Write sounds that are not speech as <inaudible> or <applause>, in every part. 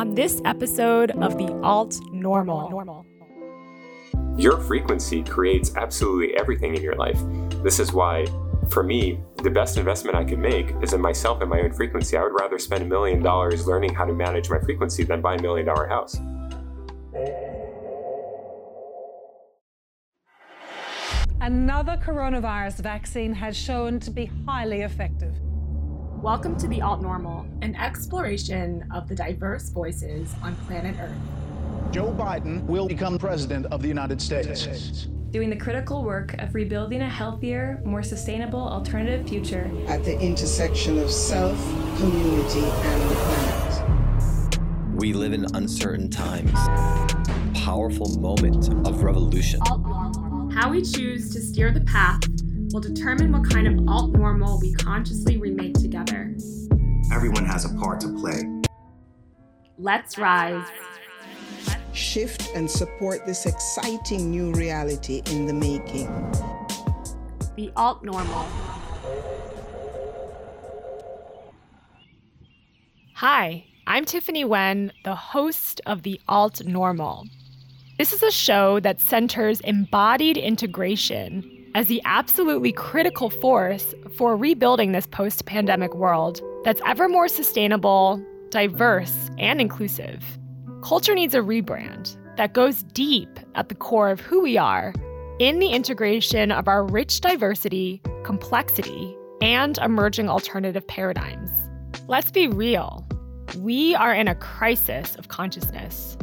on this episode of the Alt Normal. Your frequency creates absolutely everything in your life. This is why, for me, the best investment I can make is in myself and my own frequency. I would rather spend a million dollars learning how to manage my frequency than buy a million dollar house. Another coronavirus vaccine has shown to be highly effective. Welcome to the Alt Normal, an exploration of the diverse voices on planet Earth. Joe Biden will become president of the United States. Doing the critical work of rebuilding a healthier, more sustainable alternative future at the intersection of self, community, and the planet. We live in uncertain times. Powerful moment of revolution. Alt Normal. How we choose to steer the path will determine what kind of alt normal we consciously remake together. Everyone has a part to play. Let's rise. Shift and support this exciting new reality in the making. The alt normal. Hi, I'm Tiffany Wen, the host of The Alt Normal. This is a show that centers embodied integration as the absolutely critical force for rebuilding this post pandemic world that's ever more sustainable, diverse, and inclusive. Culture needs a rebrand that goes deep at the core of who we are in the integration of our rich diversity, complexity, and emerging alternative paradigms. Let's be real. We are in a crisis of consciousness.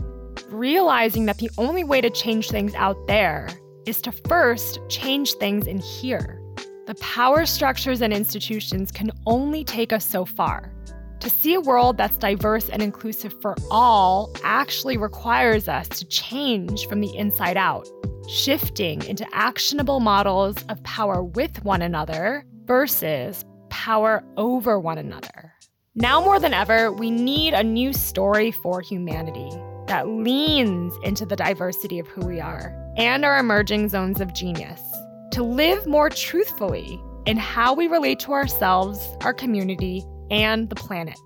Realizing that the only way to change things out there is to first change things in here. The power structures and institutions can only take us so far. To see a world that's diverse and inclusive for all actually requires us to change from the inside out, shifting into actionable models of power with one another versus power over one another. Now more than ever, we need a new story for humanity that leans into the diversity of who we are and our emerging zones of genius to live more truthfully in how we relate to ourselves, our community, and the planet.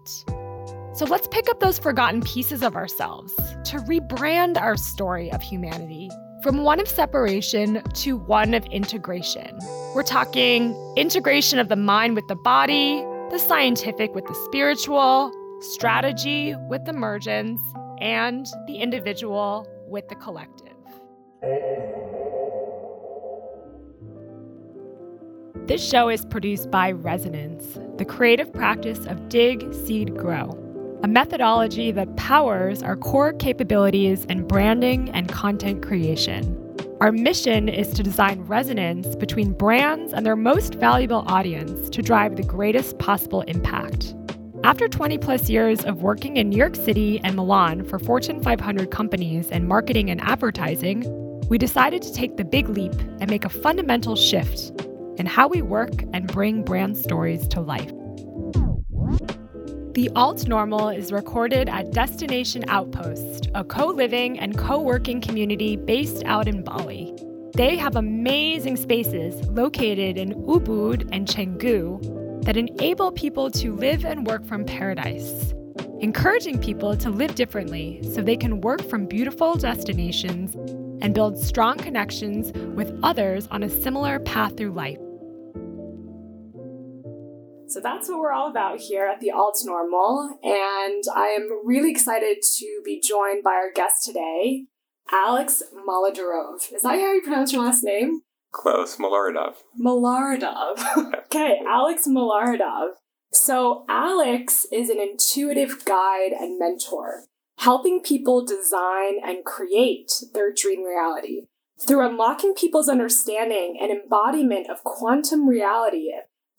So let's pick up those forgotten pieces of ourselves to rebrand our story of humanity from one of separation to one of integration. We're talking integration of the mind with the body, the scientific with the spiritual, strategy with emergence, and the individual with the collective. This show is produced by Resonance, the creative practice of dig, seed, grow, a methodology that powers our core capabilities in branding and content creation. Our mission is to design resonance between brands and their most valuable audience to drive the greatest possible impact. After 20 plus years of working in New York City and Milan for Fortune 500 companies in marketing and advertising, we decided to take the big leap and make a fundamental shift in how we work and bring brand stories to life. The Alt Normal is recorded at Destination Outpost, a co living and co working community based out in Bali. They have amazing spaces located in Ubud and Canggu that enable people to live and work from paradise, encouraging people to live differently so they can work from beautiful destinations and build strong connections with others on a similar path through life. So that's what we're all about here at the Alt Normal. And I am really excited to be joined by our guest today, Alex Maladurov. Is that how you pronounce your last name? Close, Malorodov. Malorodov. <laughs> okay, Alex Malorodov. So, Alex is an intuitive guide and mentor helping people design and create their dream reality. Through unlocking people's understanding and embodiment of quantum reality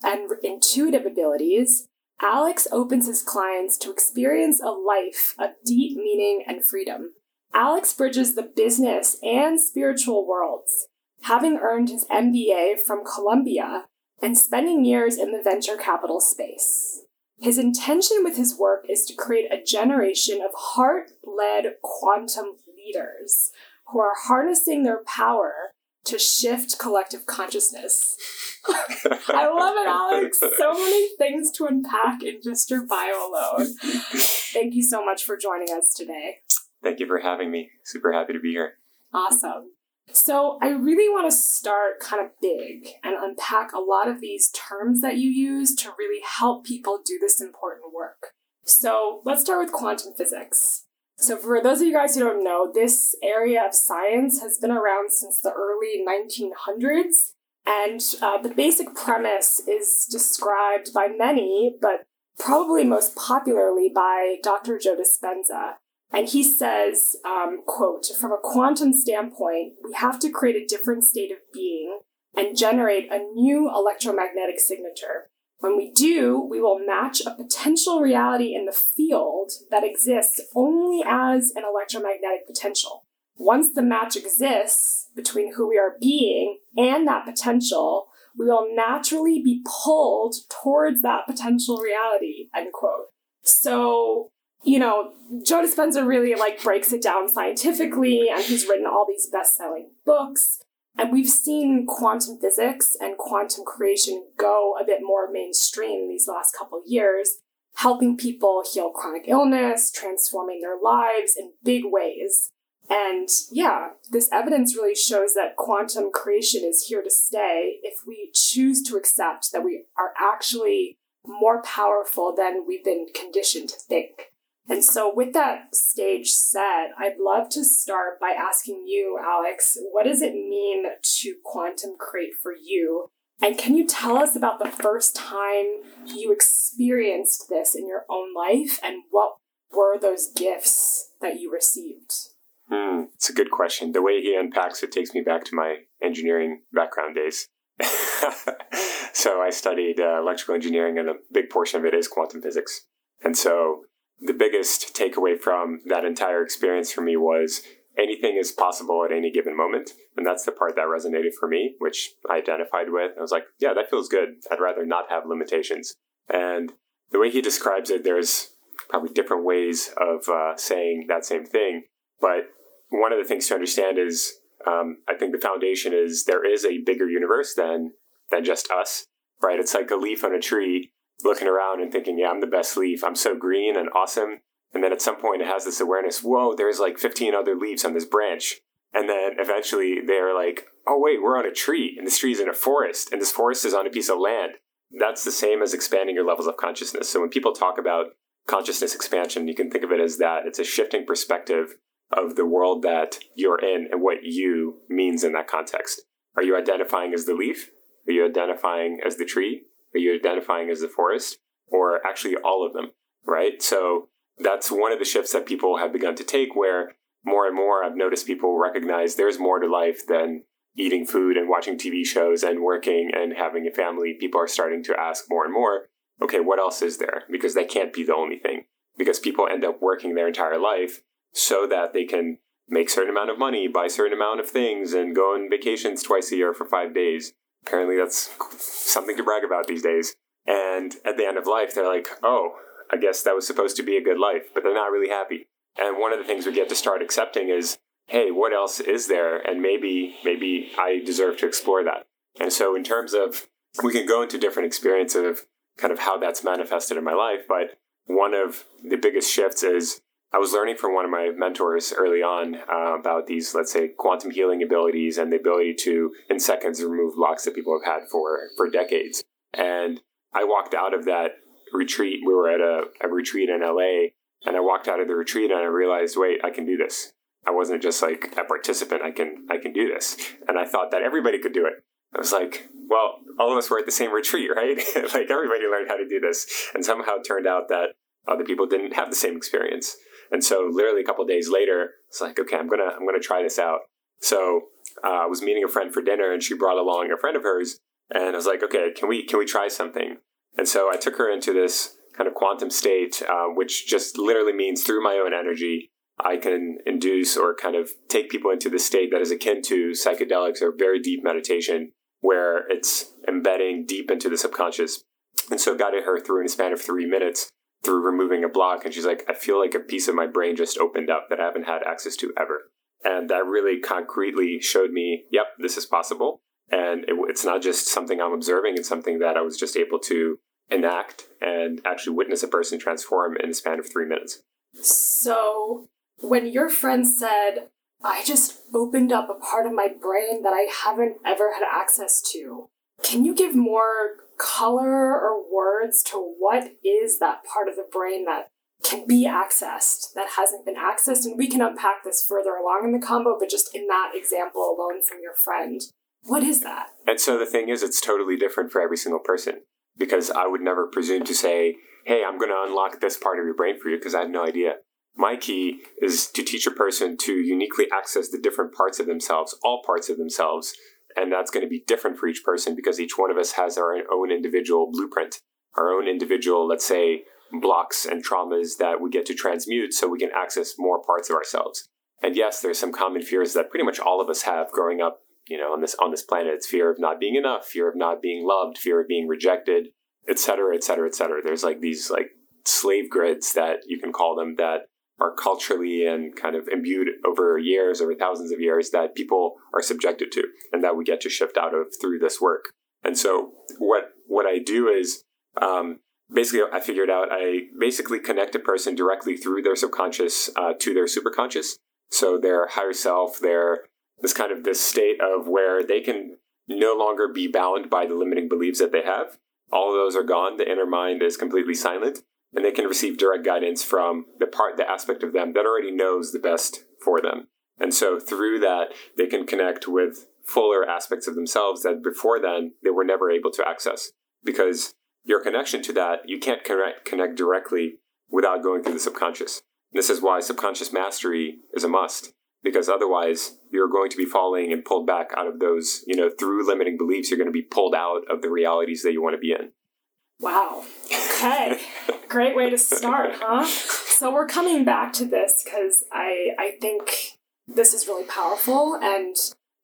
and intuitive abilities, Alex opens his clients to experience a life of deep meaning and freedom. Alex bridges the business and spiritual worlds, having earned his MBA from Columbia and spending years in the venture capital space. His intention with his work is to create a generation of heart led quantum leaders who are harnessing their power to shift collective consciousness. <laughs> I love it, Alex. So many things to unpack in just your bio alone. Thank you so much for joining us today. Thank you for having me. Super happy to be here. Awesome. So, I really want to start kind of big and unpack a lot of these terms that you use to really help people do this important work. So, let's start with quantum physics. So, for those of you guys who don't know, this area of science has been around since the early 1900s. And uh, the basic premise is described by many, but probably most popularly by Dr. Joe Dispenza. And he says, um, quote, from a quantum standpoint, we have to create a different state of being and generate a new electromagnetic signature. When we do, we will match a potential reality in the field that exists only as an electromagnetic potential. Once the match exists between who we are being and that potential, we will naturally be pulled towards that potential reality, end quote. So you know, Joe Dispenza really like breaks it down scientifically, and he's written all these best-selling books. And we've seen quantum physics and quantum creation go a bit more mainstream these last couple years, helping people heal chronic illness, transforming their lives in big ways. And yeah, this evidence really shows that quantum creation is here to stay if we choose to accept that we are actually more powerful than we've been conditioned to think. And so, with that stage set, I'd love to start by asking you, Alex, what does it mean to quantum create for you? And can you tell us about the first time you experienced this in your own life and what were those gifts that you received? Hmm, it's a good question. The way he unpacks it takes me back to my engineering background days. <laughs> so I studied uh, electrical engineering, and a big portion of it is quantum physics. And so the biggest takeaway from that entire experience for me was anything is possible at any given moment. And that's the part that resonated for me, which I identified with. I was like, yeah, that feels good. I'd rather not have limitations. And the way he describes it, there's probably different ways of uh, saying that same thing. But one of the things to understand is um, I think the foundation is there is a bigger universe than than just us, right? It's like a leaf on a tree looking around and thinking, yeah, I'm the best leaf. I'm so green and awesome. And then at some point it has this awareness, whoa, there's like 15 other leaves on this branch. And then eventually they're like, oh, wait, we're on a tree and this tree is in a forest and this forest is on a piece of land. That's the same as expanding your levels of consciousness. So when people talk about consciousness expansion, you can think of it as that. It's a shifting perspective of the world that you're in and what you means in that context. Are you identifying as the leaf? Are you identifying as the tree? Are you identifying as the forest or actually all of them? Right. So that's one of the shifts that people have begun to take where more and more I've noticed people recognize there's more to life than eating food and watching TV shows and working and having a family. People are starting to ask more and more, okay, what else is there? Because that can't be the only thing. Because people end up working their entire life so that they can make certain amount of money, buy certain amount of things, and go on vacations twice a year for five days apparently that's something to brag about these days. And at the end of life, they're like, oh, I guess that was supposed to be a good life, but they're not really happy. And one of the things we get to start accepting is, hey, what else is there? And maybe, maybe I deserve to explore that. And so, in terms of, we can go into different experiences of kind of how that's manifested in my life, but one of the biggest shifts is I was learning from one of my mentors early on uh, about these, let's say, quantum healing abilities and the ability to, in seconds, remove blocks that people have had for for decades. And I walked out of that retreat. We were at a, a retreat in LA, and I walked out of the retreat and I realized, wait, I can do this. I wasn't just like a participant. I can I can do this. And I thought that everybody could do it. I was like, well, all of us were at the same <laughs> retreat, right? <laughs> like everybody learned how to do this. And somehow it turned out that other people didn't have the same experience. And so literally a couple days later, it's like, okay, I'm gonna I'm gonna try this out. So uh, I was meeting a friend for dinner, and she brought along a friend of hers, and I was like, okay, can we can we try something? And so I took her into this kind of quantum state, uh, which just literally means through my own energy, I can induce or kind of take people into the state that is akin to psychedelics or very deep meditation, where it's embedding deep into the subconscious. And so guided her through in a span of three minutes through removing a block. And she's like, I feel like a piece of my brain just opened up that I haven't had access to ever. And that really concretely showed me, yep, this is possible. And it, it's not just something I'm observing, it's something that I was just able to enact and actually witness a person transform in the span of three minutes. So, when your friend said, I just opened up a part of my brain that I haven't ever had access to, can you give more color or words to what is that part of the brain that can be accessed that hasn't been accessed? And we can unpack this further along in the combo, but just in that example alone from your friend, what is that? And so the thing is, it's totally different for every single person because I would never presume to say, hey, I'm going to unlock this part of your brain for you because I have no idea. My key is to teach a person to uniquely access the different parts of themselves, all parts of themselves. And that's going to be different for each person because each one of us has our own individual blueprint, our own individual, let's say, blocks and traumas that we get to transmute so we can access more parts of ourselves. And yes, there's some common fears that pretty much all of us have growing up you know, on this on this planet. It's fear of not being enough, fear of not being loved, fear of being rejected, et cetera, et cetera, et cetera. There's like these like slave grids that you can call them that are culturally and kind of imbued over years, over thousands of years that people are subjected to and that we get to shift out of through this work. And so what what I do is um, basically I figured out I basically connect a person directly through their subconscious uh, to their superconscious. So their higher self, their this kind of this state of where they can no longer be bound by the limiting beliefs that they have. All of those are gone. The inner mind is completely silent, and they can receive direct guidance from the part, the aspect of them that already knows the best for them. And so through that, they can connect with fuller aspects of themselves that before then they were never able to access. Because your connection to that, you can't connect, connect directly without going through the subconscious. This is why subconscious mastery is a must because otherwise you're going to be falling and pulled back out of those, you know, through limiting beliefs, you're going to be pulled out of the realities that you want to be in. Wow. Okay. Great way to start, huh? So we're coming back to this because I, I think this is really powerful and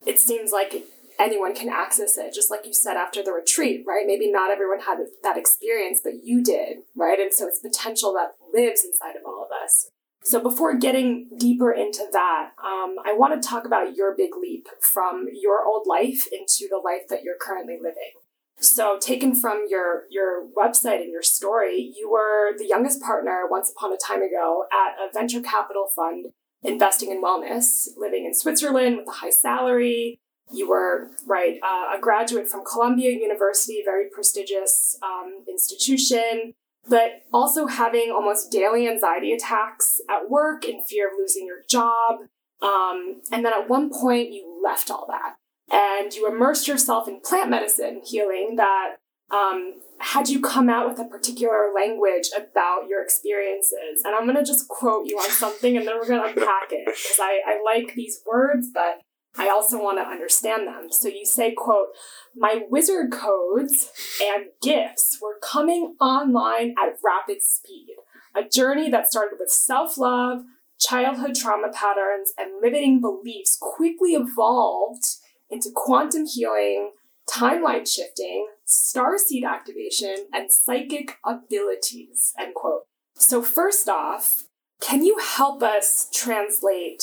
it seems like anyone can access it, just like you said after the retreat, right? Maybe not everyone had that experience, but you did, right? And so it's potential that lives inside of all of us. So, before getting deeper into that, um, I want to talk about your big leap from your old life into the life that you're currently living. So, taken from your your website and your story, you were the youngest partner once upon a time ago at a venture capital fund investing in wellness, living in Switzerland with a high salary. You were right uh, a graduate from Columbia University, very prestigious um, institution but also having almost daily anxiety attacks at work in fear of losing your job. Um, and then at one point, you left all that and you immersed yourself in plant medicine healing that um, had you come out with a particular language about your experiences. And I'm going to just quote you on something and then we're going to unpack it because I, I like these words, but I also want to understand them. So you say, quote, my wizard codes and gifts were coming online at rapid speed. A journey that started with self-love, childhood trauma patterns, and limiting beliefs quickly evolved into quantum healing, timeline shifting, star seed activation, and psychic abilities, end quote. So first off, can you help us translate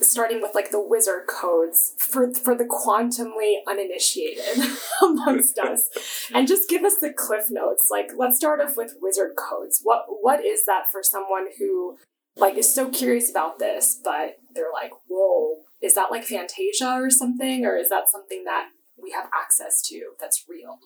starting with like the wizard codes for for the quantumly uninitiated <laughs> amongst us? And just give us the cliff notes. Like let's start off with wizard codes. What what is that for someone who like is so curious about this but they're like whoa is that like fantasia or something or is that something that we have access to that's real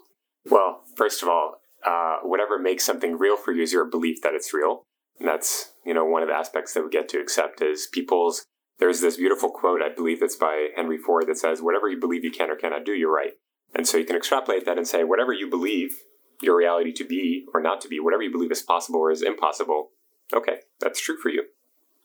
well first of all uh, whatever makes something real for you is your belief that it's real and that's you know one of the aspects that we get to accept is people's there's this beautiful quote, I believe it's by Henry Ford, that says, Whatever you believe you can or cannot do, you're right. And so you can extrapolate that and say, whatever you believe your reality to be or not to be, whatever you believe is possible or is impossible, okay, that's true for you.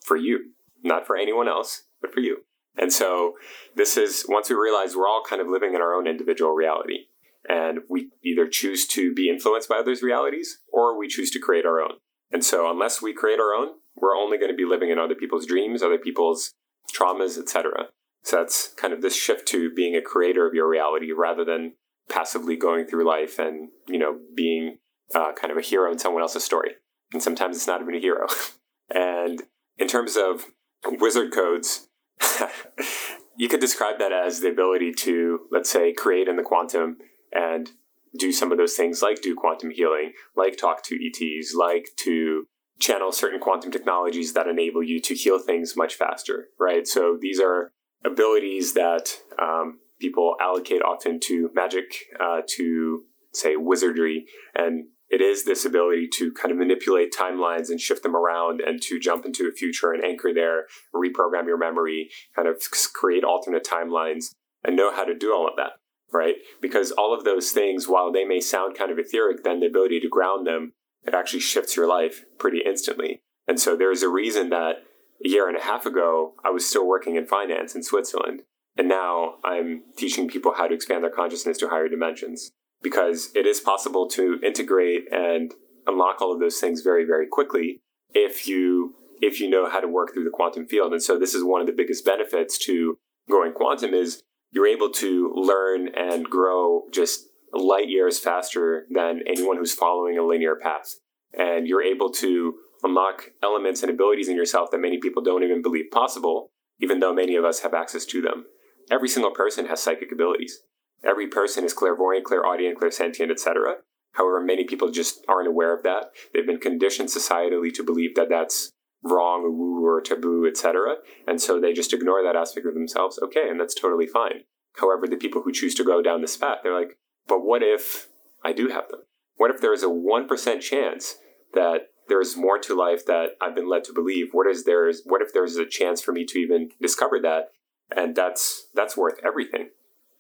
For you. Not for anyone else, but for you. And so this is, once we realize we're all kind of living in our own individual reality, and we either choose to be influenced by others' realities or we choose to create our own. And so unless we create our own, we're only going to be living in other people's dreams, other people's traumas, etc. So that's kind of this shift to being a creator of your reality rather than passively going through life and you know being uh, kind of a hero in someone else's story. And sometimes it's not even a hero. <laughs> and in terms of wizard codes, <laughs> you could describe that as the ability to, let's say, create in the quantum and do some of those things like do quantum healing, like talk to ETs, like to channel certain quantum technologies that enable you to heal things much faster, right? So these are abilities that um, people allocate often to magic, uh, to say wizardry, and it is this ability to kind of manipulate timelines and shift them around and to jump into a future and anchor there, reprogram your memory, kind of create alternate timelines, and know how to do all of that, right? Because all of those things, while they may sound kind of etheric, then the ability to ground them, it actually shifts your life pretty instantly. And so there's a reason that a year and a half ago, I was still working in finance in Switzerland. And now I'm teaching people how to expand their consciousness to higher dimensions because it is possible to integrate and unlock all of those things very, very quickly if you if you know how to work through the quantum field. And so this is one of the biggest benefits to growing quantum is you're able to learn and grow just light years faster than anyone who's following a linear path. And you're able to unlock elements and abilities in yourself that many people don't even believe possible, even though many of us have access to them. Every single person has psychic abilities. Every person is clairvoyant, clairaudient, clairsentient, etc. However, many people just aren't aware of that. They've been conditioned societally to believe that that's wrong, or woo, or taboo, etc. And so they just ignore that aspect of themselves. Okay, and that's totally fine. However, the people who choose to go down this path, they're like, but what if I do have them? What if there is a 1% chance that there's more to life that I've been led to believe? What is there's what if there's a chance for me to even discover that? And that's that's worth everything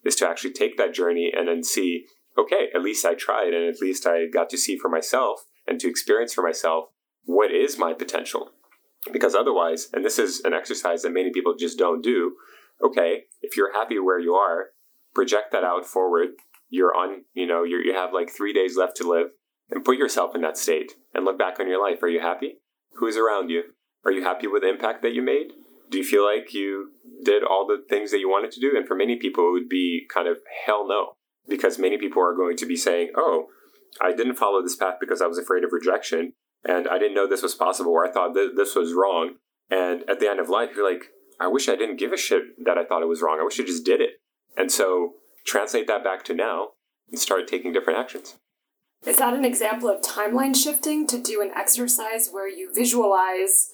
is to actually take that journey and then see, okay, at least I tried and at least I got to see for myself and to experience for myself what is my potential. Because otherwise, and this is an exercise that many people just don't do, okay, if you're happy where you are, project that out forward. You're on, you know, you you have like three days left to live and put yourself in that state and look back on your life. Are you happy? Who's around you? Are you happy with the impact that you made? Do you feel like you did all the things that you wanted to do? And for many people, it would be kind of hell no, because many people are going to be saying, oh, I didn't follow this path because I was afraid of rejection, and I didn't know this was possible, or I thought th- this was wrong. And at the end of life, you're like, I wish I didn't give a shit that I thought it was wrong. I wish I just did it. And so translate that back to now and start taking different actions. Is that an example of timeline shifting to do an exercise where you visualize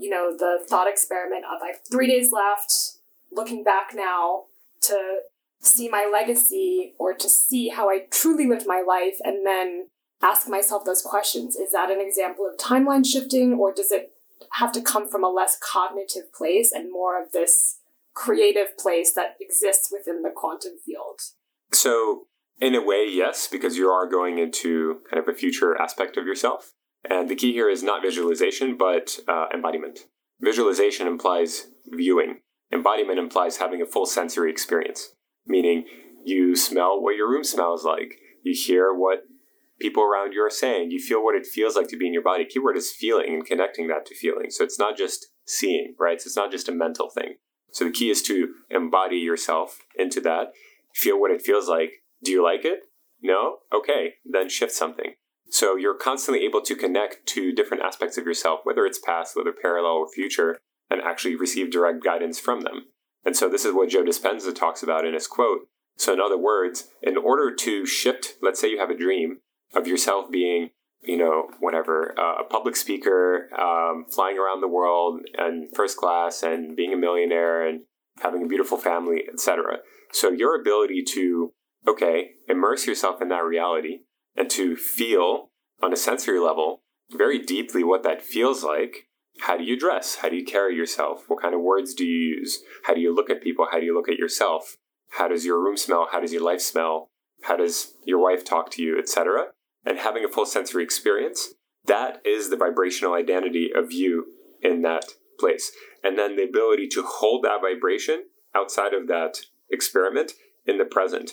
you know, the thought experiment of have three days left, looking back now to see my legacy or to see how I truly lived my life and then ask myself those questions. Is that an example of timeline shifting or does it have to come from a less cognitive place and more of this creative place that exists within the quantum field? So, in a way, yes, because you are going into kind of a future aspect of yourself. And the key here is not visualization, but uh, embodiment. Visualization implies viewing. Embodiment implies having a full sensory experience, meaning you smell what your room smells like, you hear what people around you are saying, you feel what it feels like to be in your body. Keyword is feeling and connecting that to feeling. So it's not just seeing, right? So it's not just a mental thing. So the key is to embody yourself into that, feel what it feels like. Do you like it? No? Okay, then shift something. So you're constantly able to connect to different aspects of yourself, whether it's past, whether parallel or future, and actually receive direct guidance from them. And so this is what Joe Dispenza talks about in his quote. So in other words, in order to shift, let's say you have a dream of yourself being, you know, whatever, uh, a public speaker, um, flying around the world and first class and being a millionaire and having a beautiful family, etc. So your ability to, okay, immerse yourself in that reality and to feel on a sensory level very deeply what that feels like. How do you dress? How do you carry yourself? What kind of words do you use? How do you look at people? How do you look at yourself? How does your room smell? How does your life smell? How does your wife talk to you, etc.? And having a full sensory experience, that is the vibrational identity of you in that place. And then the ability to hold that vibration outside of that experiment in the present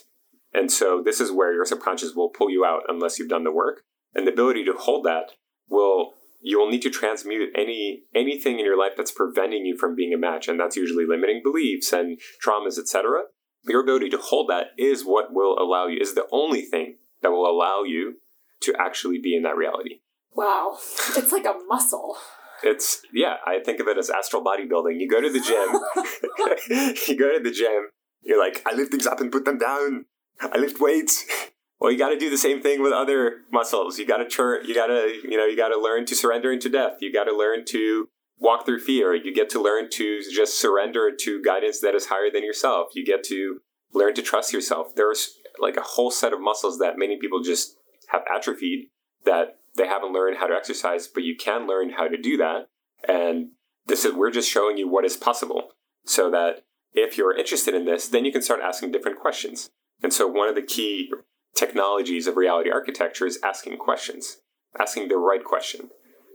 and so this is where your subconscious will pull you out unless you've done the work. And the ability to hold that will you will need to transmute any anything in your life that's preventing you from being a match. And that's usually limiting beliefs and traumas etc your ability to hold that is what will allow you is the only thing that will allow you to actually be in that reality. Wow. It's like a muscle. It's yeah i think of it as astral bodybuilding. You go to the gym. <laughs> <laughs> You go to the gym. You're like i lift things up and put them down <laughs> I lift weights. <laughs> Well, you got to do the same thing with other muscles. You got to turn. You got to you know you got to learn to surrender into death. You got to learn to walk through fear. You get to learn to just surrender to guidance that is higher than yourself. You get to learn to trust yourself. There's like a whole set of muscles that many people just have atrophied that they haven't learned how to exercise, but you can learn how to do that. And this is we're just showing you what is possible so that if you're interested in this, then you can start asking different questions. And so one of the key technologies of reality architecture is asking questions, asking the right question.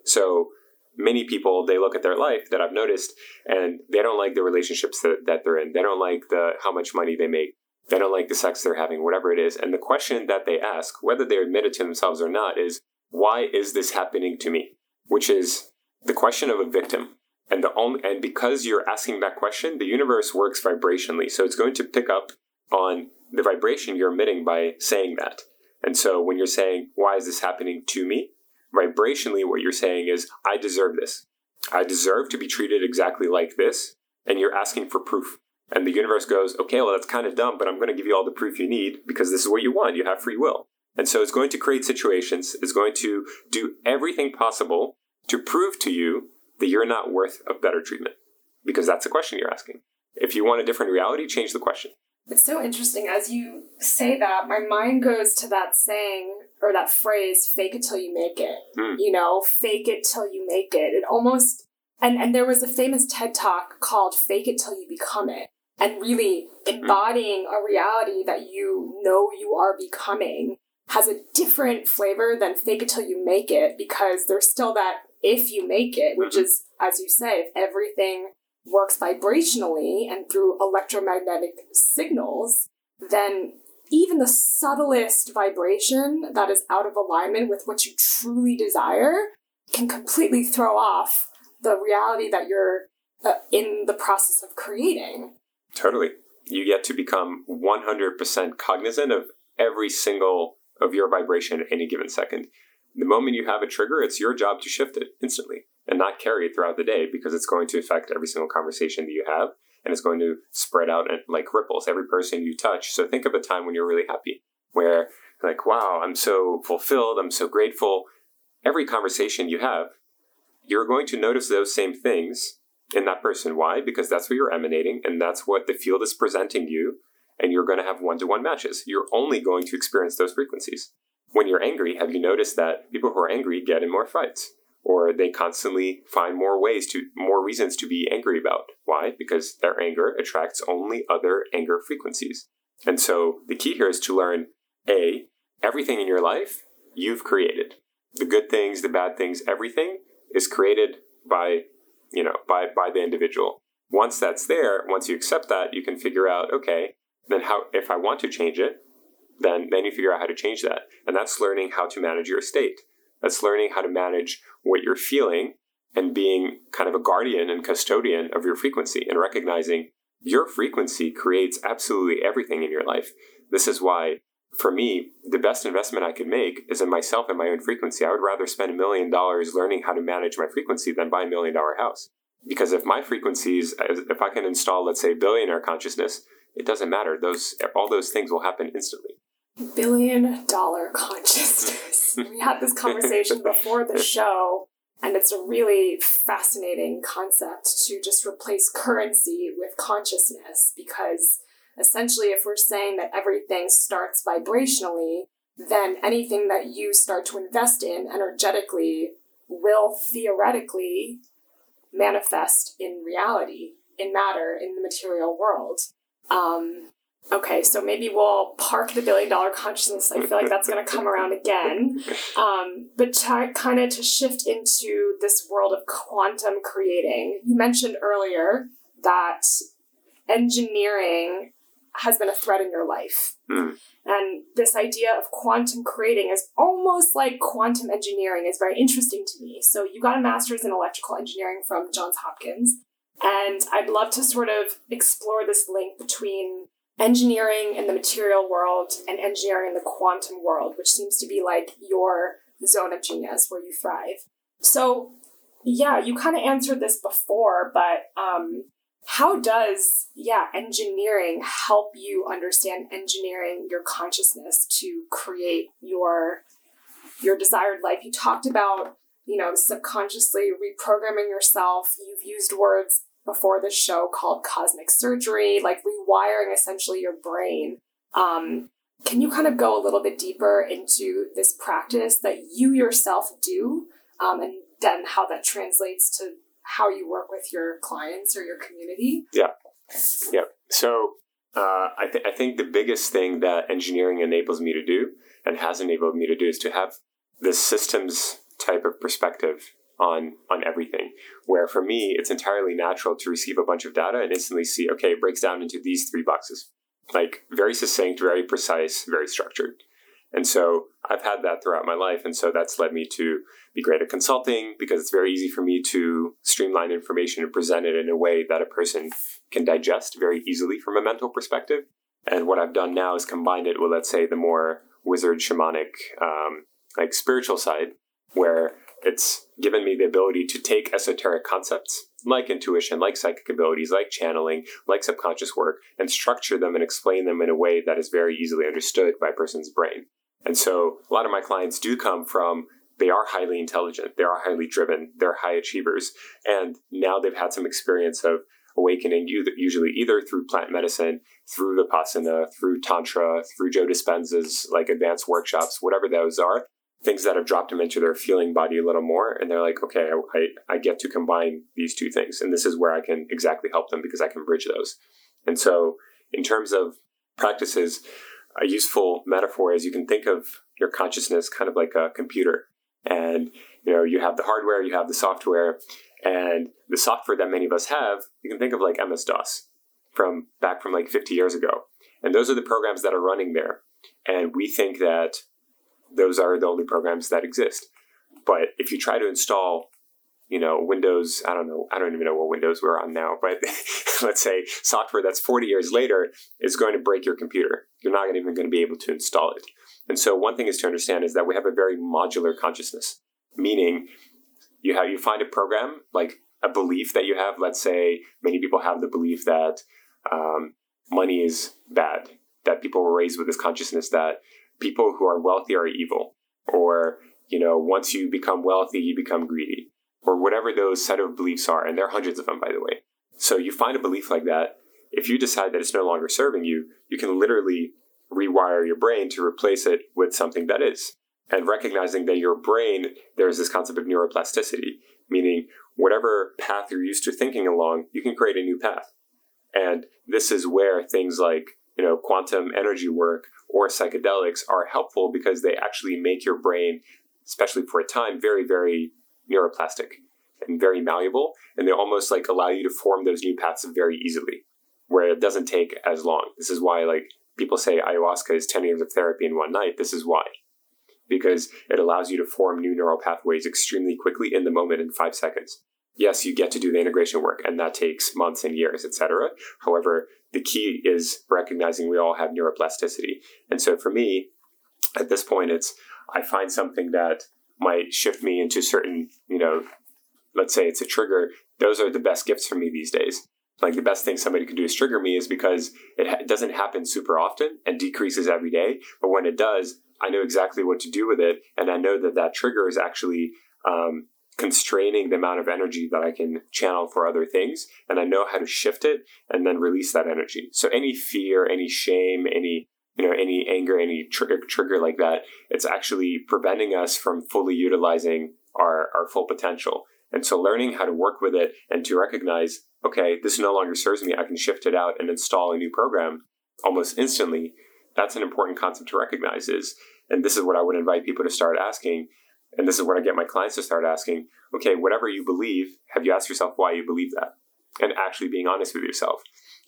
So many people they look at their life that I've noticed and they don't like the relationships that, that they're in. They don't like the how much money they make. They don't like the sex they're having, whatever it is. And the question that they ask, whether they admit it to themselves or not, is why is this happening to me? Which is the question of a victim. And the only and because you're asking that question, the universe works vibrationally. So it's going to pick up on the vibration you're emitting by saying that. And so when you're saying, why is this happening to me? Vibrationally, what you're saying is, I deserve this. I deserve to be treated exactly like this. And you're asking for proof. And the universe goes, okay, well, that's kind of dumb, but I'm going to give you all the proof you need because this is what you want. You have free will. And so it's going to create situations, it's going to do everything possible to prove to you that you're not worth of better treatment because that's the question you're asking. If you want a different reality, change the question. It's so interesting as you say that, my mind goes to that saying or that phrase, fake it till you make it. Mm. You know, fake it till you make it. It almost and and there was a famous TED talk called Fake It Till You Become It. And really embodying a reality that you know you are becoming has a different flavor than fake it till you make it because there's still that if you make it, which mm-hmm. is, as you say, if everything works vibrationally and through electromagnetic signals, then even the subtlest vibration that is out of alignment with what you truly desire can completely throw off the reality that you're uh, in the process of creating. Totally. You get to become 100% cognizant of every single of your vibration at any given second. The moment you have a trigger, it's your job to shift it instantly and not carry it throughout the day because it's going to affect every single conversation that you have and it's going to spread out and like ripples every person you touch. So think of a time when you're really happy where like, wow, I'm so fulfilled, I'm so grateful. Every conversation you have, you're going to notice those same things in that person. Why? Because that's what you're emanating and that's what the field is presenting you. And you're going to have one to one matches. You're only going to experience those frequencies. When you're angry, have you noticed that people who are angry get in more fights? or they constantly find more ways to more reasons to be angry about. Why? Because their anger attracts only other anger frequencies. And so the key here is to learn a everything in your life you've created. The good things the bad things everything is created by you know by by the individual. Once that's there once you accept that you can figure out okay then how if i want to change it then then you figure out how to change that and that's learning how to manage your state that's learning how to manage what you're feeling and being kind of a guardian and custodian of your frequency and recognizing your frequency creates absolutely everything in your life. This is why, for me, the best investment I could make is in myself and my own frequency. I would rather spend a million dollars learning how to manage my frequency than buy a million dollar house. Because if my frequencies, if I can install, let's say, billionaire consciousness, it doesn't matter. Those all those things will happen instantly. Billion dollar consciousness. <laughs> we had this conversation before the show, and it's a really fascinating concept to just replace currency with consciousness because essentially, if we're saying that everything starts vibrationally, then anything that you start to invest in energetically will theoretically manifest in reality, in matter, in the material world. Um, Okay, so maybe we'll park the billion dollar consciousness. I feel like that's going to come around again. Um, but to, kind of to shift into this world of quantum creating, you mentioned earlier that engineering has been a threat in your life. Mm. And this idea of quantum creating is almost like quantum engineering is very interesting to me. So you got a master's in electrical engineering from Johns Hopkins. And I'd love to sort of explore this link between engineering in the material world and engineering in the quantum world, which seems to be like your zone of genius where you thrive. So, yeah, you kind of answered this before, but um, how does yeah engineering help you understand engineering your consciousness to create your your desired life you talked about you know subconsciously reprogramming yourself you've used words before the show called cosmic surgery like rewiring essentially your brain um, can you kind of go a little bit deeper into this practice that you yourself do um, and then how that translates to how you work with your clients or your community? Yeah. Yeah. So uh, I, th- I think the biggest thing that engineering enables me to do and has enabled me to do is to have this systems type of perspective on on everything where for me it's entirely natural to receive a bunch of data and instantly see okay it breaks down into these three boxes like very succinct very precise very structured and so I've had that throughout my life. And so that's led me to be great at consulting because it's very easy for me to streamline information and present it in a way that a person can digest very easily from a mental perspective. And what I've done now is combined it with, let's say, the more wizard shamanic, um, like spiritual side, where it's given me the ability to take esoteric concepts like intuition, like psychic abilities, like channeling, like subconscious work, and structure them and explain them in a way that is very easily understood by a person's brain. And so a lot of my clients do come from they are highly intelligent, they are highly driven, they're high achievers, and now they've had some experience of awakening, you, usually either through plant medicine, through the Vipassana, through Tantra, through Joe Dispenza's like advanced workshops, whatever those are, things that have dropped them into their feeling body a little more. And they're like, okay, I, I get to combine these two things. And this is where I can exactly help them because I can bridge those. And so, in terms of practices, a useful metaphor is you can think of your consciousness kind of like a computer. And, you know, you have the hardware, you have the software, and the software that many of us have, you can think of like MS DOS from back from like 50 years ago. And those are the programs that are running there. And we think that those are the only programs that exist. But if you try to install you know, Windows, I don't know, I don't even know what Windows we're on now, but <laughs> let's say software that's 40 years later is going to break your computer. You're not even going to be able to install it. And so one thing is to understand is that we have a very modular consciousness, meaning you have, you find a program, like a belief that you have. Let's say many people have the belief that um, money is bad, that people were raised with this consciousness that people who are wealthy are evil, or, you know, once you become wealthy, you become greedy or whatever those set of beliefs are, and there are hundreds of them, by the way. So you find a belief like that. If you decide that it's no longer serving you, you can literally rewire your brain to replace it with something that is. And recognizing that your brain, there's this concept of neuroplasticity, meaning whatever path you're used to thinking along, you can create a new path. And this is where things like, you know, quantum energy work or psychedelics are helpful because they actually make your brain, especially for a time, very, very neuroplastic and very malleable, and they almost like allow you to form those new paths very easily, where it doesn't take as long. This is why like people say ayahuasca is 10 years of therapy in one night. This is why. Because it allows you to form new neural pathways extremely quickly in the moment in five seconds. Yes, you get to do the integration work, and that takes months and years, etc. However, the key is recognizing we all have neuroplasticity. And so for me, at this point, it's I find something that might shift me into certain, you know, let's say it's a trigger. Those are the best gifts for me these days. Like the best thing somebody can do is trigger me is because it, ha- it doesn't happen super often and decreases every day. But when it does, I know exactly what to do with it, and I know that that trigger is actually um, constraining the amount of energy that I can channel for other things, and I know how to shift it and then release that energy. So any fear, any shame, any you know any anger any trigger trigger like that it's actually preventing us from fully utilizing our our full potential and so learning how to work with it and to recognize okay this no longer serves me i can shift it out and install a new program almost instantly that's an important concept to recognize is and this is what i would invite people to start asking and this is what i get my clients to start asking okay whatever you believe have you asked yourself why you believe that and actually being honest with yourself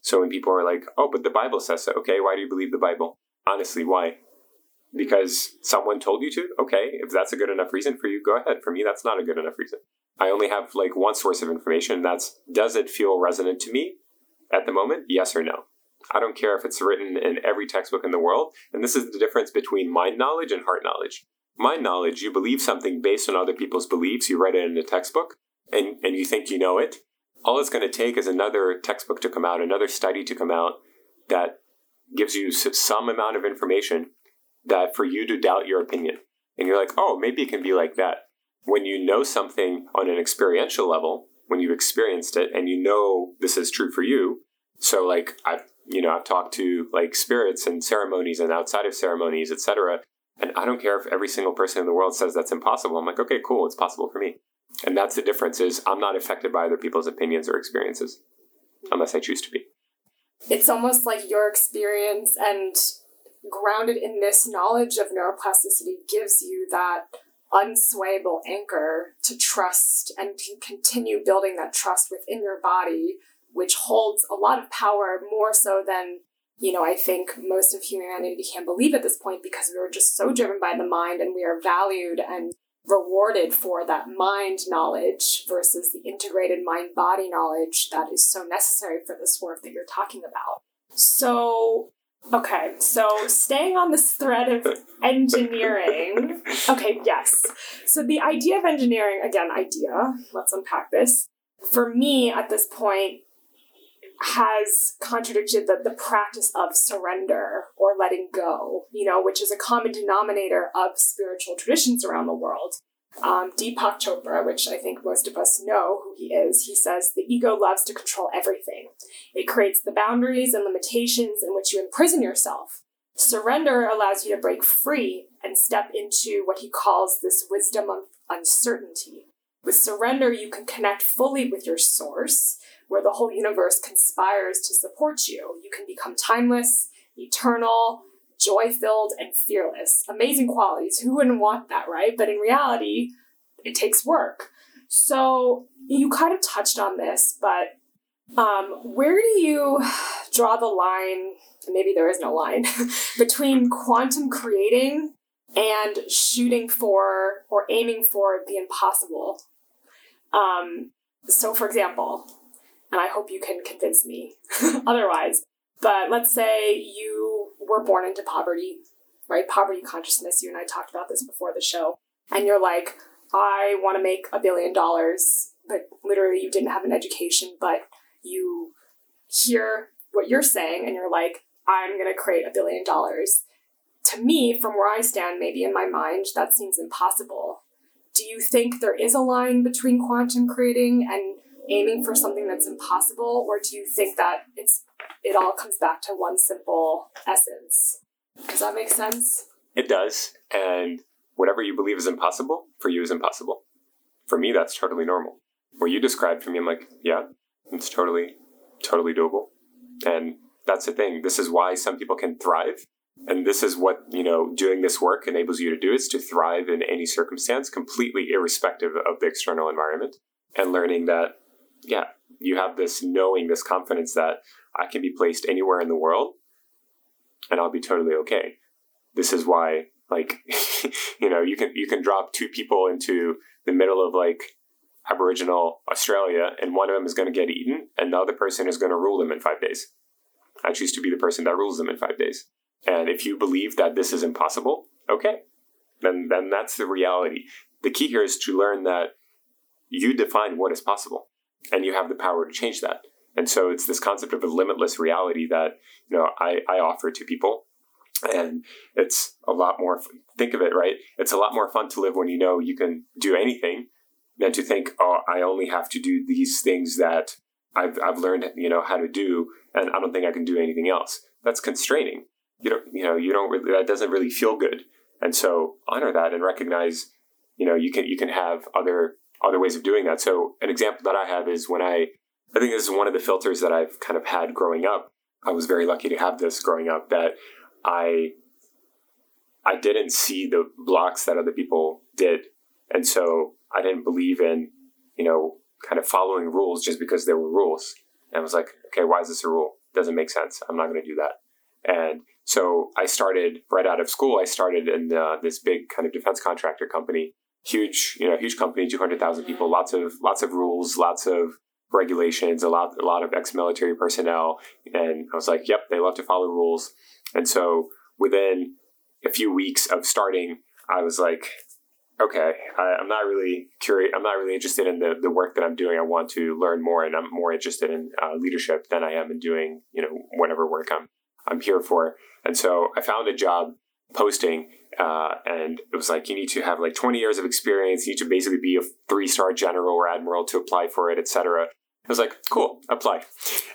so when people are like, oh, but the Bible says so, okay, why do you believe the Bible? Honestly, why? Because someone told you to? Okay, if that's a good enough reason for you, go ahead. For me, that's not a good enough reason. I only have like one source of information. That's does it feel resonant to me at the moment? Yes or no? I don't care if it's written in every textbook in the world. And this is the difference between mind knowledge and heart knowledge. Mind knowledge, you believe something based on other people's beliefs, you write it in a textbook, and, and you think you know it, all it's going to take is another textbook to come out, another study to come out that gives you some amount of information that for you to doubt your opinion. And you're like, oh, maybe it can be like that. When you know something on an experiential level, when you've experienced it and you know this is true for you. So like I've you know, I've talked to like spirits and ceremonies and outside of ceremonies, etc. And I don't care if every single person in the world says that's impossible. I'm like, okay, cool, it's possible for me. And that's the difference is I'm not affected by other people's opinions or experiences unless I choose to be. It's almost like your experience and grounded in this knowledge of neuroplasticity gives you that unswayable anchor to trust and to continue building that trust within your body, which holds a lot of power more so than, you know, I think most of humanity can't believe at this point because we are just so driven by the mind and we are valued and rewarded for that mind knowledge versus the integrated mind body knowledge that is so necessary for this work that you're talking about. So, okay, so staying on this thread of engineering. Okay, yes. So, the idea of engineering, again, idea, let's unpack this. For me at this point, has contradicted the, the practice of surrender or letting go, you know, which is a common denominator of spiritual traditions around the world. Um, Deepak Chopra, which I think most of us know who he is, he says the ego loves to control everything. It creates the boundaries and limitations in which you imprison yourself. Surrender allows you to break free and step into what he calls this wisdom of uncertainty. With surrender, you can connect fully with your source where the whole universe conspires to support you. You can become timeless, eternal, joy filled, and fearless. Amazing qualities. Who wouldn't want that, right? But in reality, it takes work. So you kind of touched on this, but um, where do you draw the line? Maybe there is no line <laughs> between quantum creating and shooting for or aiming for the impossible. Um, so, for example, and I hope you can convince me <laughs> otherwise. But let's say you were born into poverty, right? Poverty consciousness. You and I talked about this before the show. And you're like, I want to make a billion dollars, but literally you didn't have an education, but you hear what you're saying and you're like, I'm going to create a billion dollars. To me, from where I stand, maybe in my mind, that seems impossible. Do you think there is a line between quantum creating and aiming for something that's impossible, or do you think that it's it all comes back to one simple essence? Does that make sense? It does, and whatever you believe is impossible for you is impossible. For me, that's totally normal. What you described for me, I'm like, yeah, it's totally, totally doable, and that's the thing. This is why some people can thrive and this is what you know doing this work enables you to do is to thrive in any circumstance completely irrespective of the external environment and learning that yeah, you have this knowing, this confidence that I can be placed anywhere in the world and I'll be totally okay. This is why, like, <laughs> you know, you can you can drop two people into the middle of like Aboriginal Australia, and one of them is going to get eaten, and the other person is going to rule them in five days. I choose to be the person that rules them in five days. And if you believe that this is impossible, okay, then then that's the reality. The key here is to learn that you define what is possible and you have the power to change that. And so it's this concept of a limitless reality that you know I, I offer to people, and it's a lot more. Think of it right. It's a lot more fun to live when you know you can do anything than to think, oh, I only have to do these things that I've I've learned you know how to do, and I don't think I can do anything else. That's constraining. You don't you know you don't really that doesn't really feel good. And so honor that and recognize you know you can you can have other other ways of doing that. So an example that I have is when I, I think this is one of the filters that I've kind of had growing up. I was very lucky to have this growing up that I, I didn't see the blocks that other people did. And so I didn't believe in, you know, kind of following rules just because there were rules. And I was like, okay, why is this a rule? Doesn't make sense. I'm not going to do that. And so I started right out of school. I started in uh, this big kind of defense contractor company huge, you know, huge company, 200,000 people, lots of, lots of rules, lots of regulations, a lot, a lot of ex-military personnel. And I was like, yep, they love to follow rules. And so within a few weeks of starting, I was like, okay, I, am not really curious. I'm not really interested in the, the work that I'm doing. I want to learn more, and I'm more interested in uh, leadership than I am in doing, you know, whatever work I'm I'm here for. And so I found a job posting, uh, and it was like you need to have like 20 years of experience. You need to basically be a three star general or admiral to apply for it, etc. I was like, cool, apply.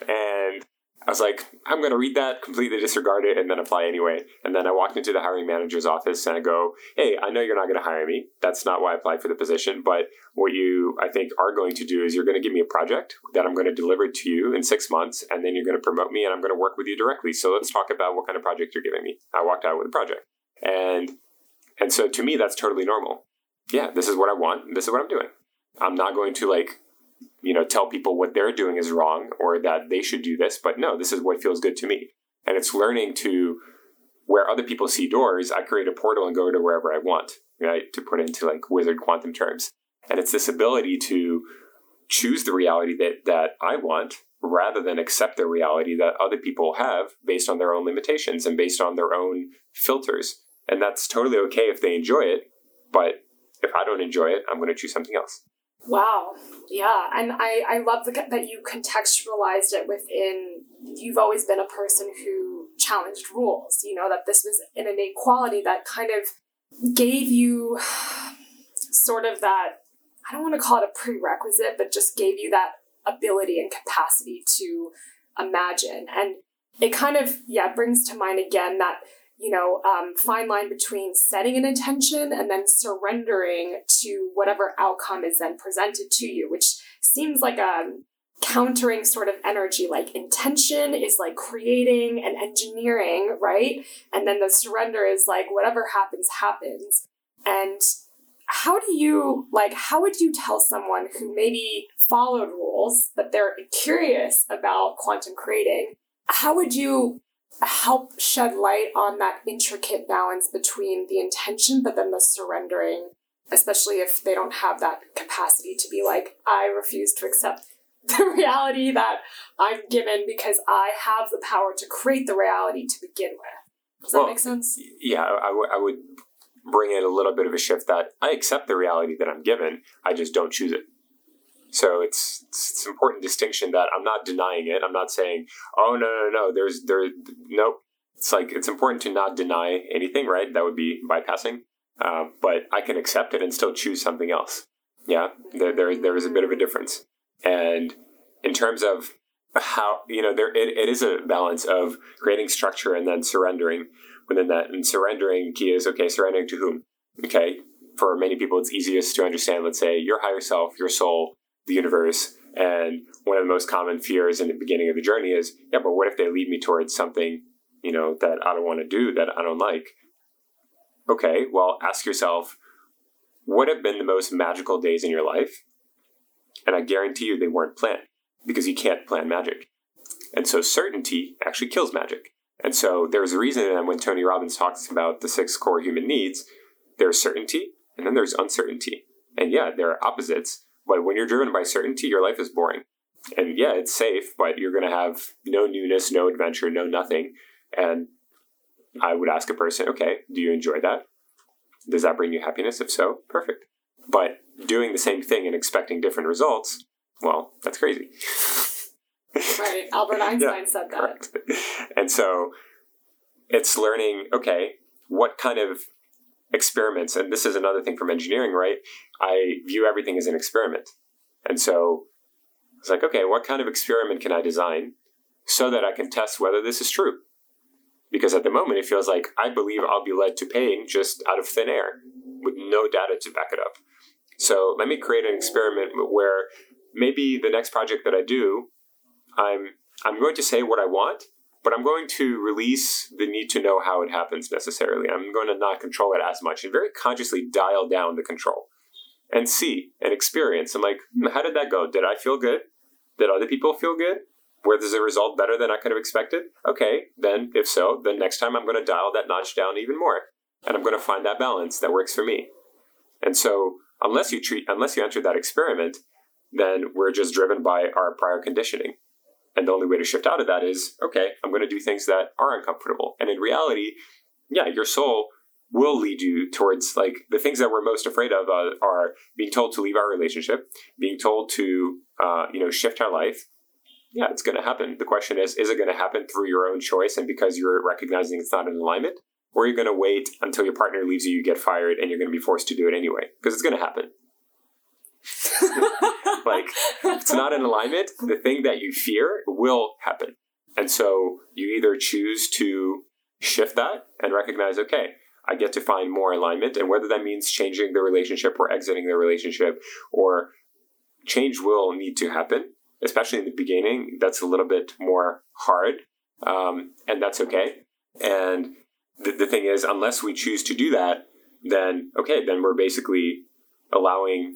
And I was like, I'm going to read that, completely disregard it, and then apply anyway. And then I walked into the hiring manager's office and I go, Hey, I know you're not going to hire me. That's not why I applied for the position. But what you, I think, are going to do is you're going to give me a project that I'm going to deliver to you in six months, and then you're going to promote me and I'm going to work with you directly. So let's talk about what kind of project you're giving me. I walked out with a project. And and so to me that's totally normal. Yeah, this is what I want. This is what I'm doing. I'm not going to like you know, tell people what they're doing is wrong or that they should do this, but no, this is what feels good to me. And it's learning to where other people see doors, I create a portal and go to wherever I want, right? To put into like wizard quantum terms. And it's this ability to choose the reality that, that I want rather than accept the reality that other people have based on their own limitations and based on their own filters. And that's totally okay if they enjoy it, but if I don't enjoy it, I'm going to choose something else. Wow. Yeah. And I, I love the, that you contextualized it within, you've always been a person who challenged rules, you know, that this was an innate quality that kind of gave you sort of that, I don't want to call it a prerequisite, but just gave you that ability and capacity to imagine. And it kind of, yeah, brings to mind again that you know, um, fine line between setting an intention and then surrendering to whatever outcome is then presented to you, which seems like a countering sort of energy. Like intention is like creating and engineering, right? And then the surrender is like whatever happens, happens. And how do you like how would you tell someone who maybe followed rules but they're curious about quantum creating how would you help shed light on that intricate balance between the intention but then the surrendering especially if they don't have that capacity to be like i refuse to accept <laughs> the reality that i'm given because i have the power to create the reality to begin with. Does that make sense? yeah I, w- I would bring in a little bit of a shift that i accept the reality that i'm given i just don't choose it so it's it's an important distinction that I'm not denying it. I'm not saying, oh no no no. There's there nope. It's like it's important to not deny anything, right? That would be bypassing. Uh, but I can accept it and still choose something else. Yeah, there there there is a bit of a difference. And in terms of how you know there it, it is a balance of creating structure and then surrendering within that. And surrendering key is okay. Surrendering to whom? Okay, for many people, it's easiest to understand. Let's say your higher self, your soul, the universe. And one of the most common fears in the beginning of the journey is, yeah, but what if they lead me towards something, you know, that I don't want to do, that I don't like? Okay, well, ask yourself, what have been the most magical days in your life? And I guarantee you they weren't planned because you can't plan magic. And so certainty actually kills magic. And so there's a reason that when Tony Robbins talks about the six core human needs, there's certainty and then there's uncertainty. And yeah, there are opposites, but when you're driven by certainty, your life is boring. And yeah, it's safe, but you're going to have no newness, no adventure, no nothing. And I would ask a person, okay, do you enjoy that? Does that bring you happiness? If so, perfect. But doing the same thing and expecting different results, well, that's crazy. right. Albert <laughs> Einstein yeah, said that. Correct. <laughs> And so it's learning, okay, what kind of experiments, and this is another thing from engineering, right? I view everything as an experiment. And so it's like, okay, what kind of experiment can I design so that I can test whether this is true? Because at the moment, it feels like I believe I'll be led to paying just out of thin air with no data to back it up. So let me create an experiment where maybe the next project that I do, I'm I'm going to say what I want, but I'm going to release the need to know how it happens necessarily. I'm going to not control it as much and very consciously dial down the control and see and experience. I'm like, hmm, how did that go? Did I feel good? Did other people feel good? Where does the result better than I could have expected? Okay, then if so, then next time I'm going to dial that notch down even more, and I'm going to find that balance that works for me. And so, unless you treat, unless you enter that experiment, then we're just driven by our prior conditioning. And the only way to shift out of that is, okay, I'm going to do things that are uncomfortable. And in reality, yeah, your soul will lead you towards like the things that we're most afraid of uh, are being told to leave our relationship, being told to uh, you know shift our life. Yeah, it's going to happen. The question is, is it going to happen through your own choice and because you're recognizing it's not in alignment, or you're going to wait until your partner leaves you, you get fired, and you're going to be forced to do it anyway? Because it's going to happen. <laughs> like, it's not in alignment, the thing that you fear will happen. And so you either choose to shift that and recognize, okay, I get to find more alignment, and whether that means changing the relationship or exiting the relationship, or change will need to happen, especially in the beginning. That's a little bit more hard, um, and that's okay. And the, the thing is, unless we choose to do that, then okay, then we're basically allowing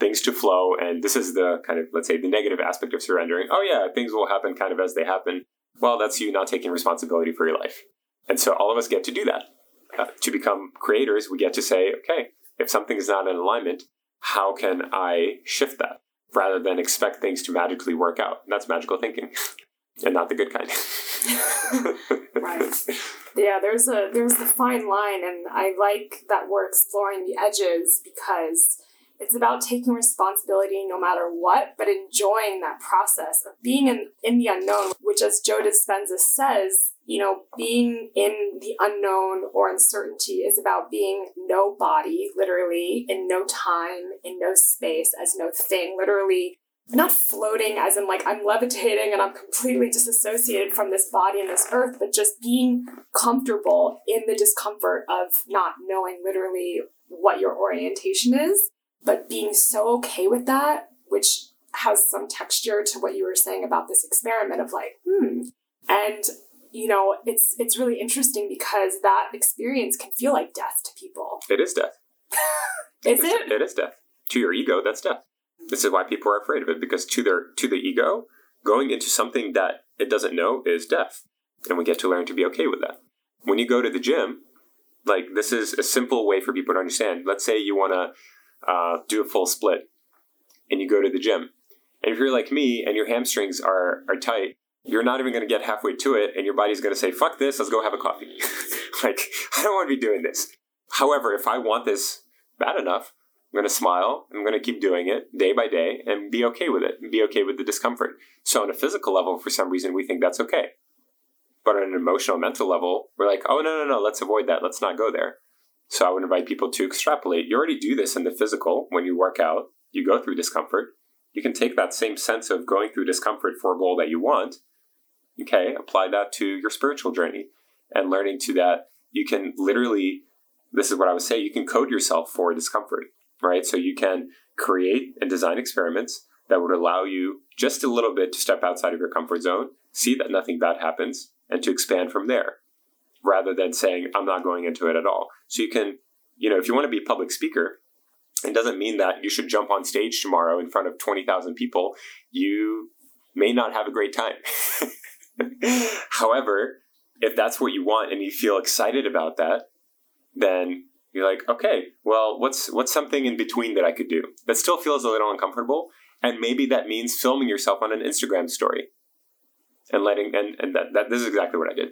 things to flow. And this is the kind of, let's say, the negative aspect of surrendering. Oh, yeah, things will happen kind of as they happen. Well, that's you not taking responsibility for your life. And so all of us get to do that. Uh, to become creators, we get to say, okay, if something is not in alignment, how can I shift that rather than expect things to magically work out? And that's magical thinking. <laughs> and not the good kind. <laughs> right. <laughs> Yeah, there's a there's a fine line and I like that we're exploring the edges because it's about taking responsibility no matter what, but enjoying that process of being in, in the unknown, which as Joe Dispenza says, you know, being in the unknown or uncertainty is about being no body, literally, in no time, in no space, as no thing, literally not floating as in like I'm levitating and I'm completely disassociated from this body and this earth, but just being comfortable in the discomfort of not knowing literally what your orientation is but being so okay with that, which has some texture to what you were saying about this experiment of like, hmm. And you know, it's it's really interesting because that experience can feel like death to people. It is death. <laughs> is it? It is death. To your ego, that's death. This is why people are afraid of it, because to their to the ego, going into something that it doesn't know is death. And we get to learn to be okay with that. When you go to the gym, like this is a simple way for people to understand. Let's say you want to uh, do a full split, and you go to the gym. And if you're like me and your hamstrings are are tight, you're not even going to get halfway to it, and your body's going to say, "Fuck this, let's go have a coffee." <laughs> like I don't want to be doing this. However, if I want this bad enough, I'm going to smile. I'm going to keep doing it day by day and be okay with it and be okay with the discomfort. So, on a physical level, for some reason, we think that's okay. But on an emotional, mental level, we're like, oh, no, no, no, let's avoid that. Let's not go there. So I would invite people to extrapolate. You already do this in the physical when you work out, you go through discomfort. You can take that same sense of going through discomfort for a goal that you want, okay, apply that to your spiritual journey and learning to that. You can literally, this is what I would say, you can code yourself for discomfort, right? So you can create and design experiments that would allow you just a little bit to step outside of your comfort zone, see that nothing bad happens, and to expand from there rather than saying, I'm not going into it at all. So you can, you know, if you want to be a public speaker, it doesn't mean that you should jump on stage tomorrow in front of 20,000 people. You may not have a great time. <laughs> However, if that's what you want and you feel excited about that, then you're like, okay, well, what's what's something in between that I could do that still feels a little uncomfortable, and maybe that means filming yourself on an Instagram story and letting and and that, that this is exactly what I did,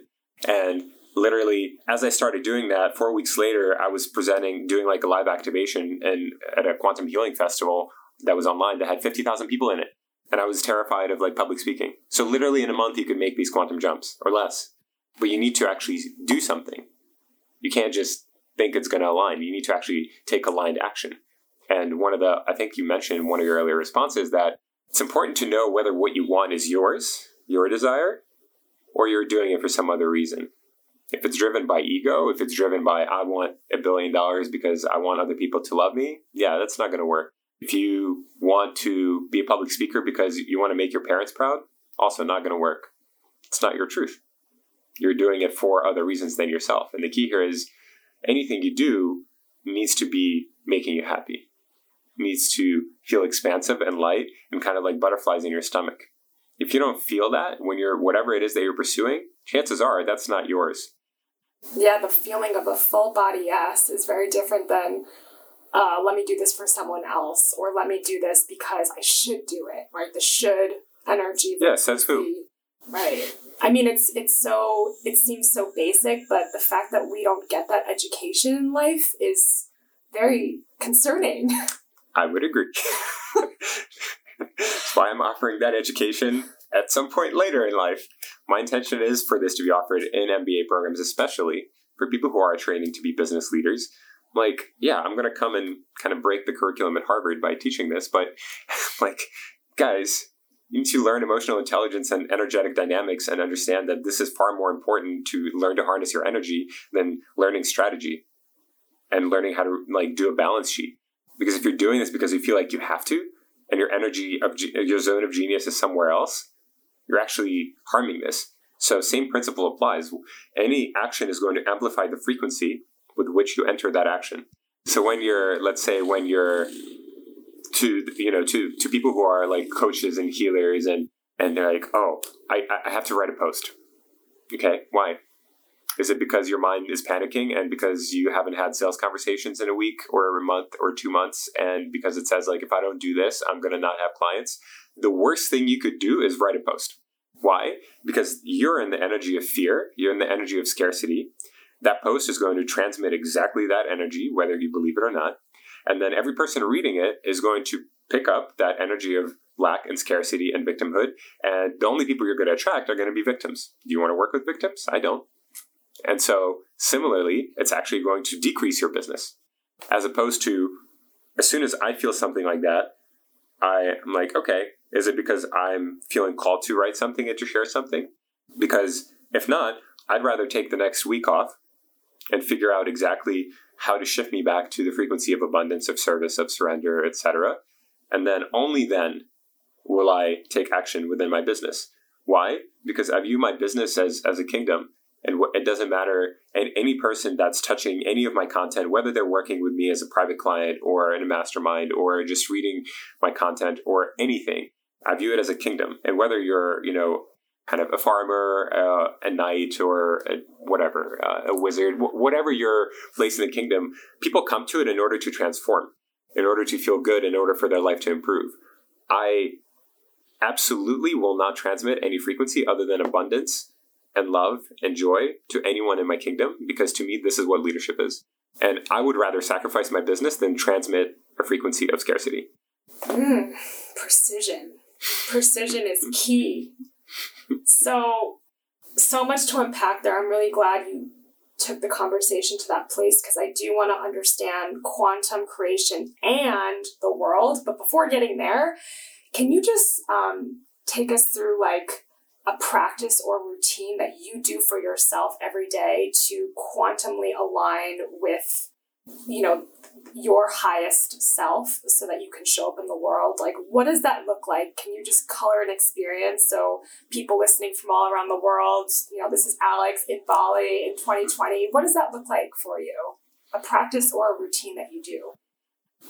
and literally as i started doing that four weeks later i was presenting doing like a live activation and at a quantum healing festival that was online that had 50000 people in it. And i was terrified of like public speaking. So literally in a month you could make these quantum jumps or less. But you need to actually do something. You can't just think it's going to align. You need to actually take aligned action. And one of the i think you mentioned in one of your earlier responses that it's important to know whether what you want is yours your desire or you're doing it for some other reason if it's driven by ego, if it's driven by I want a billion dollars because I want other people to love me, yeah, that's not going to work. If you want to be a public speaker because you want to make your parents proud, also not going to work. It's not your truth. You're doing it for other reasons than yourself. And the key here is anything you do needs to be making you happy. It needs to feel expansive and light and kind of like butterflies in your stomach. If you don't feel that when you're whatever it is that you're pursuing, chances are that's not yours. Yeah, the feeling of a full body yes is very different than uh, let me do this for someone else or let me do this because I should do it, right? The should energy. Yeah, says who? Right. I mean, it's it's so it seems so basic, but the fact that we don't get that education in life is very concerning. <laughs> I would agree. <laughs> That's why I'm offering that education at some point later in life. My intention is for this to be offered in MBA programs, especially for people who are training to be business leaders. Like, yeah, I'm going to come and kind of break the curriculum at Harvard by teaching this, but <laughs> like, guys, you need to learn emotional intelligence and energetic dynamics and understand that this is far more important to learn to harness your energy than learning strategy and learning how to like do a balance sheet. Because if you're doing this because you feel like you have to, and your energy of your zone of genius is somewhere else, you're actually harming this. So same principle applies. Any action is going to amplify the frequency with which you enter that action. So when you're, let's say, when you're to you know to to people who are like coaches and healers and and they're like, oh, I I have to write a post. Okay, why? Is it because your mind is panicking and because you haven't had sales conversations in a week or a month or two months and because it says like if I don't do this, I'm going to not have clients? The worst thing you could do is write a post. Why? Because you're in the energy of fear, you're in the energy of scarcity. That post is going to transmit exactly that energy, whether you believe it or not. And then every person reading it is going to pick up that energy of lack and scarcity and victimhood. And the only people you're going to attract are going to be victims. Do you want to work with victims? I don't. And so, similarly, it's actually going to decrease your business. As opposed to, as soon as I feel something like that, I am like, okay, is it because I'm feeling called to write something and to share something? Because if not, I'd rather take the next week off and figure out exactly how to shift me back to the frequency of abundance, of service, of surrender, etc. And then only then will I take action within my business. Why? Because I view my business as, as a kingdom it doesn't matter. And any person that's touching any of my content whether they're working with me as a private client or in a mastermind or just reading my content or anything i view it as a kingdom. And whether you're you know kind of a farmer uh, a knight or a whatever uh, a wizard whatever your place in the kingdom people come to it in order to transform in order to feel good in order for their life to improve. I absolutely will not transmit any frequency other than abundance and love and joy to anyone in my kingdom because to me, this is what leadership is. And I would rather sacrifice my business than transmit a frequency of scarcity. Mm, precision. Precision is key. So, so much to unpack there. I'm really glad you took the conversation to that place because I do want to understand quantum creation and the world. But before getting there, can you just um, take us through like a practice or routine that you do for yourself every day to quantumly align with you know your highest self so that you can show up in the world? Like what does that look like? Can you just color an experience so people listening from all around the world you know this is alex in bali in 2020 what does that look like for you? A practice or a routine that you do?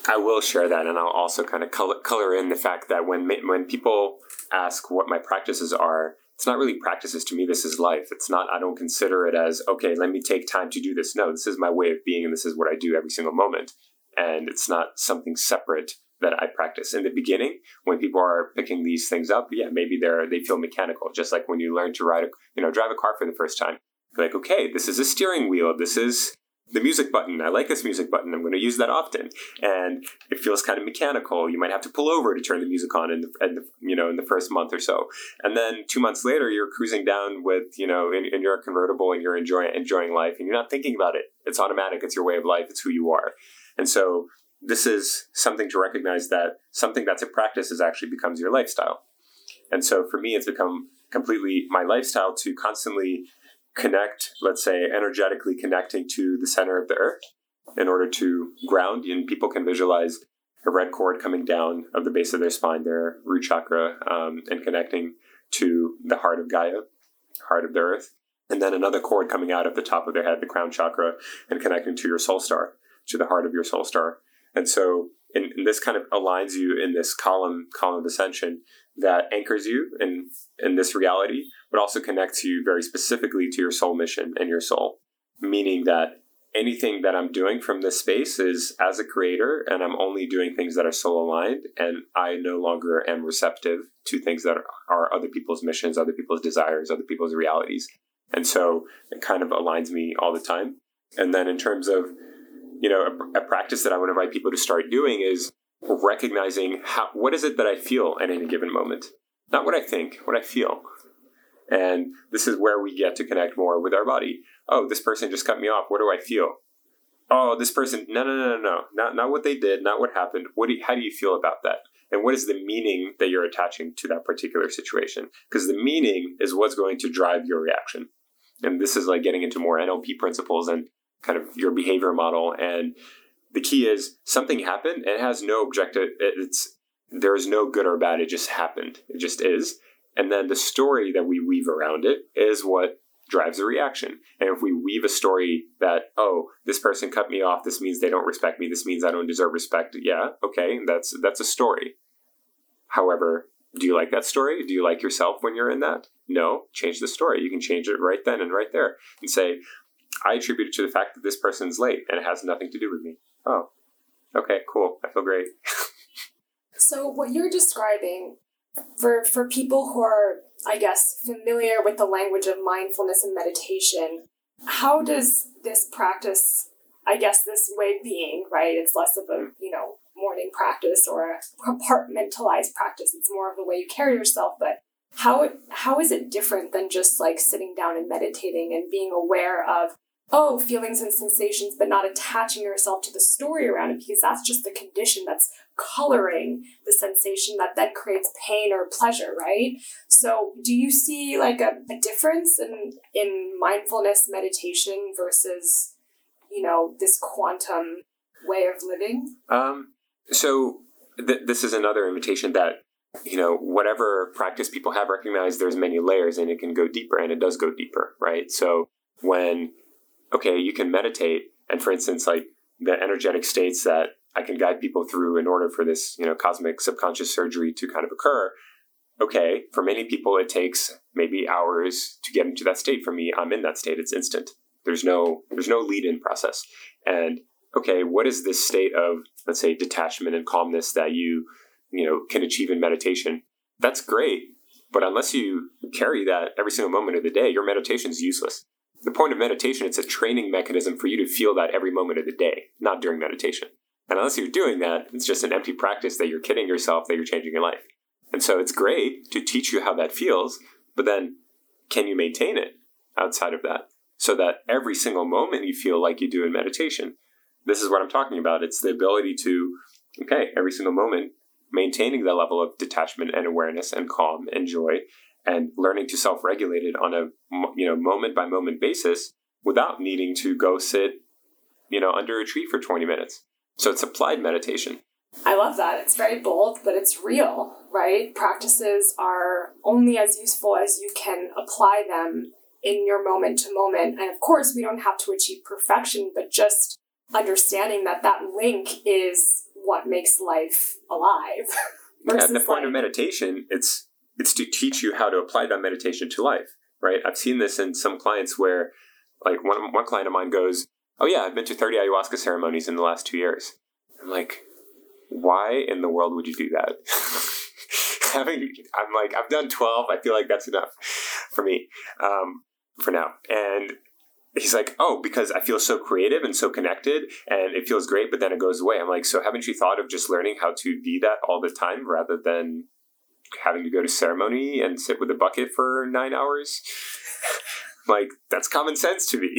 I will share that, and I'll also kind of color, color in the fact that when when people ask what my practices are, it's not really practices to me. This is life. It's not. I don't consider it as okay. Let me take time to do this. No, this is my way of being, and this is what I do every single moment. And it's not something separate that I practice. In the beginning, when people are picking these things up, yeah, maybe they're they feel mechanical. Just like when you learn to ride a you know drive a car for the first time, like okay, this is a steering wheel. This is the music button. I like this music button. I'm going to use that often. And it feels kind of mechanical. You might have to pull over to turn the music on in the, in the you know in the first month or so. And then two months later, you're cruising down with you know in, in your convertible and you're enjoying enjoying life and you're not thinking about it. It's automatic. It's your way of life. It's who you are. And so this is something to recognize that something that's a practice is actually becomes your lifestyle. And so for me, it's become completely my lifestyle to constantly connect, let's say, energetically connecting to the center of the earth in order to ground. And people can visualize a red cord coming down of the base of their spine, their root chakra, um, and connecting to the heart of Gaia, heart of the earth. And then another cord coming out of the top of their head, the crown chakra, and connecting to your soul star, to the heart of your soul star. And so, and, and this kind of aligns you in this column, column of ascension that anchors you in, in this reality but also connects you very specifically to your soul mission and your soul. Meaning that anything that I'm doing from this space is as a creator, and I'm only doing things that are soul aligned, and I no longer am receptive to things that are, other people's missions, other people's desires, other people's realities. And so it kind of aligns me all the time. And then in terms of, you know, a, a practice that I to invite people to start doing is recognizing how, what is it that I feel at any given moment? Not what I think, what I feel. And this is where we get to connect more with our body. Oh, this person just cut me off. What do I feel? Oh, this person. No, no, no, no, no. Not not what they did. Not what happened. What? Do you, how do you feel about that? And what is the meaning that you're attaching to that particular situation? Because the meaning is what's going to drive your reaction. And this is like getting into more NLP principles and kind of your behavior model. And the key is something happened. And it has no objective. It's there is no good or bad. It just happened. It just is. And then the story that we weave around it is what drives a reaction. And if we weave a story that, oh, this person cut me off, this means they don't respect me, this means I don't deserve respect, yeah, okay, that's that's a story. However, do you like that story? Do you like yourself when you're in that? No, change the story. You can change it right then and right there and say, I attribute it to the fact that this person's late and it has nothing to do with me. Oh, okay, cool. I feel great. <laughs> so, what you're describing for for people who are I guess familiar with the language of mindfulness and meditation, how does this practice I guess this way of being, right? It's less of a, you know, morning practice or a compartmentalized practice. It's more of the way you carry yourself, but how how is it different than just like sitting down and meditating and being aware of oh, feelings and sensations, but not attaching yourself to the story around it because that's just the condition that's coloring the sensation that then creates pain or pleasure, right? So, do you see like a, a difference in in mindfulness meditation versus, you know, this quantum way of living? Um, so th- this is another invitation that you know whatever practice people have recognized there's many layers and it can go deeper and it does go deeper right so when okay, you can meditate, and for instance, like the energetic states that I can guide people through in order for this, you know, cosmic subconscious surgery to kind of occur. Okay, for many people, it takes maybe hours to get into that state. For me, I'm in that state; it's instant. There's no there's no lead-in process. And okay, what is this state of let's say detachment and calmness that you you know can achieve in meditation? That's great, but unless you carry that every single moment of the day, your meditation is useless the point of meditation, it's a training mechanism for you to feel that every moment of the day, not during meditation. And unless you're doing that, it's just an empty practice that you're kidding yourself that you're changing your life. And so it's great to teach you how that feels, but then can you maintain it outside of that? So that every single moment you feel like you do in meditation. This is what I'm talking about. It's the ability to, okay, every single moment, maintaining that level of detachment and awareness and calm and joy and learning to self-regulate it on a you know moment by moment basis without needing to go sit you know under a tree for 20 minutes. So it's applied meditation. I love that. It's very bold but it's real right? Practices are only as useful as you can apply them in your moment to moment. And of course we don't have to achieve perfection but just understanding that that link is what makes life alive. <laughs> At the point like, of meditation it's it's to teach you how to apply that meditation to life, right? I've seen this in some clients where, like, one, one client of mine goes, Oh, yeah, I've been to 30 ayahuasca ceremonies in the last two years. I'm like, Why in the world would you do that? <laughs> Having, I'm like, I've done 12. I feel like that's enough for me um, for now. And he's like, oh, because I feel so creative and so connected and it feels great, but then it goes away. I'm like, so haven't you thought of just learning how to be that all the time rather than having to go to ceremony and sit with a bucket for nine hours. <laughs> like that's common sense to me.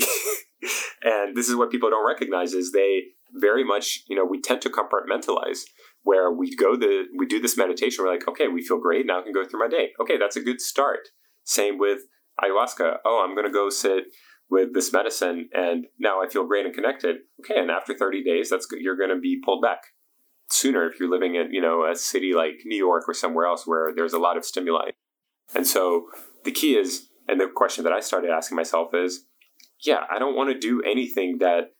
<laughs> and this is what people don't recognize is they very much, you know, we tend to compartmentalize where we go the we do this meditation, we're like, okay, we feel great, now I can go through my day. Okay, that's a good start. Same with ayahuasca. Oh, I'm gonna go sit with this medicine and now I feel great and connected. Okay, and after 30 days, that's you're gonna be pulled back sooner if you're living in you know a city like New York or somewhere else where there's a lot of stimuli. And so the key is, and the question that I started asking myself is, yeah, I don't want to do anything that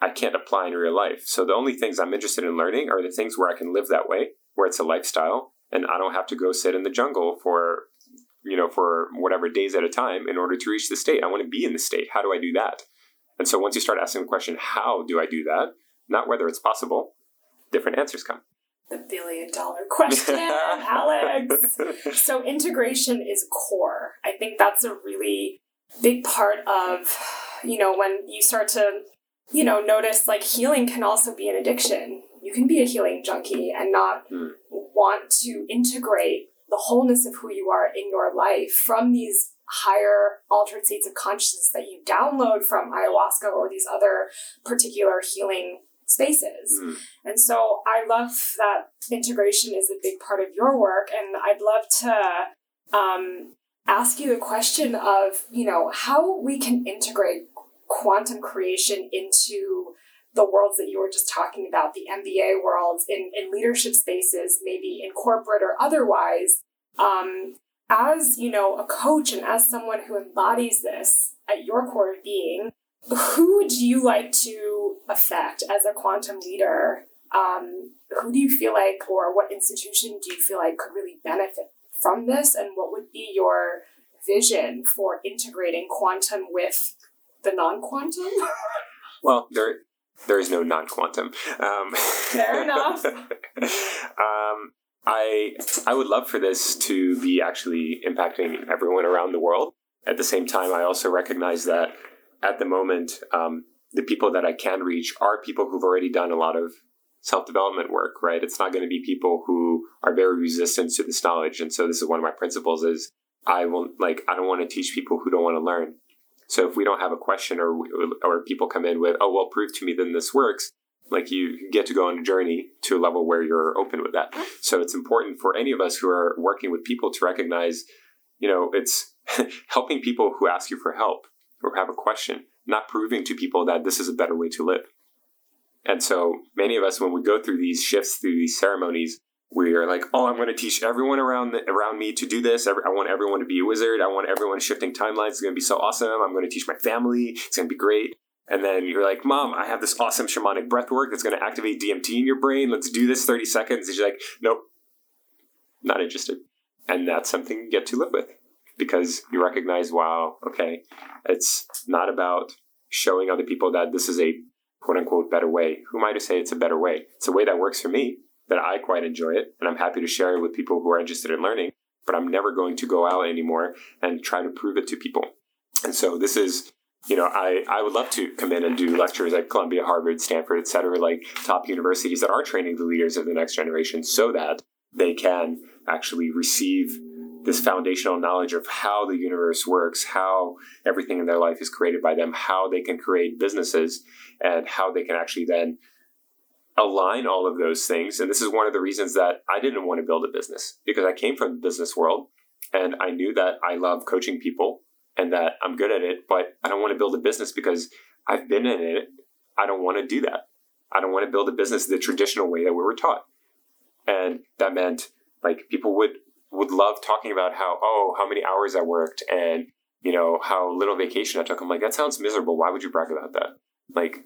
I can't apply in real life. So the only things I'm interested in learning are the things where I can live that way, where it's a lifestyle, and I don't have to go sit in the jungle for you know for whatever days at a time in order to reach the state. I want to be in the state. How do I do that? And so once you start asking the question, how do I do that? Not whether it's possible, different answers come. The billion dollar question, <laughs> Alex. So integration is core. I think that's a really big part of, you know, when you start to, you know, notice like healing can also be an addiction. You can be a healing junkie and not mm. want to integrate the wholeness of who you are in your life from these higher altered states of consciousness that you download from ayahuasca or these other particular healing spaces. Mm. And so I love that integration is a big part of your work. And I'd love to um, ask you the question of, you know, how we can integrate quantum creation into the worlds that you were just talking about, the MBA worlds, in, in leadership spaces, maybe in corporate or otherwise. Um, as, you know, a coach and as someone who embodies this at your core of being, who would you like to affect as a quantum leader? Um, who do you feel like, or what institution do you feel like could really benefit from this? And what would be your vision for integrating quantum with the non quantum? <laughs> well, there, there is no non quantum. Um, Fair enough. <laughs> um, I I would love for this to be actually impacting everyone around the world. At the same time, I also recognize that at the moment, um, the people that I can reach are people who've already done a lot of self development work. Right? It's not going to be people who are very resistant to this knowledge. And so, this is one of my principles: is I won't like I don't want to teach people who don't want to learn. So if we don't have a question or or people come in with, oh well, prove to me then this works, like you get to go on a journey to a level where you're open with that. So it's important for any of us who are working with people to recognize, you know, it's <laughs> helping people who ask you for help or have a question, not proving to people that this is a better way to live. And so many of us, when we go through these shifts, through these ceremonies, we are like, oh, I'm going to teach everyone around the, around me to do this. I want everyone to be a wizard. I want everyone shifting timelines. It's going to be so awesome. I'm going to teach my family. It's going to be great. And then you're like, Mom, I have this awesome shamanic breath work that's going to activate DMT in your brain. Let's do this 30 seconds. And she's like, Nope, not interested. And that's something you get to live with because you recognize, wow, okay, it's not about showing other people that this is a quote unquote better way. Who am I to say it's a better way? It's a way that works for me, that I quite enjoy it, and I'm happy to share it with people who are interested in learning. But I'm never going to go out anymore and try to prove it to people. And so this is you know, I, I would love to come in and do lectures at Columbia, Harvard, Stanford, et cetera, like top universities that are training the leaders of the next generation so that they can actually receive this foundational knowledge of how the universe works, how everything in their life is created by them, how they can create businesses, and how they can actually then align all of those things. And this is one of the reasons that I didn't want to build a business because I came from the business world and I knew that I love coaching people and that I'm good at it, but I don't want to build a business because I've been in it. I don't want to do that. I don't want to build a business the traditional way that we were taught. And that meant like people would would love talking about how oh how many hours I worked and you know how little vacation I took. I'm like that sounds miserable. Why would you brag about that? Like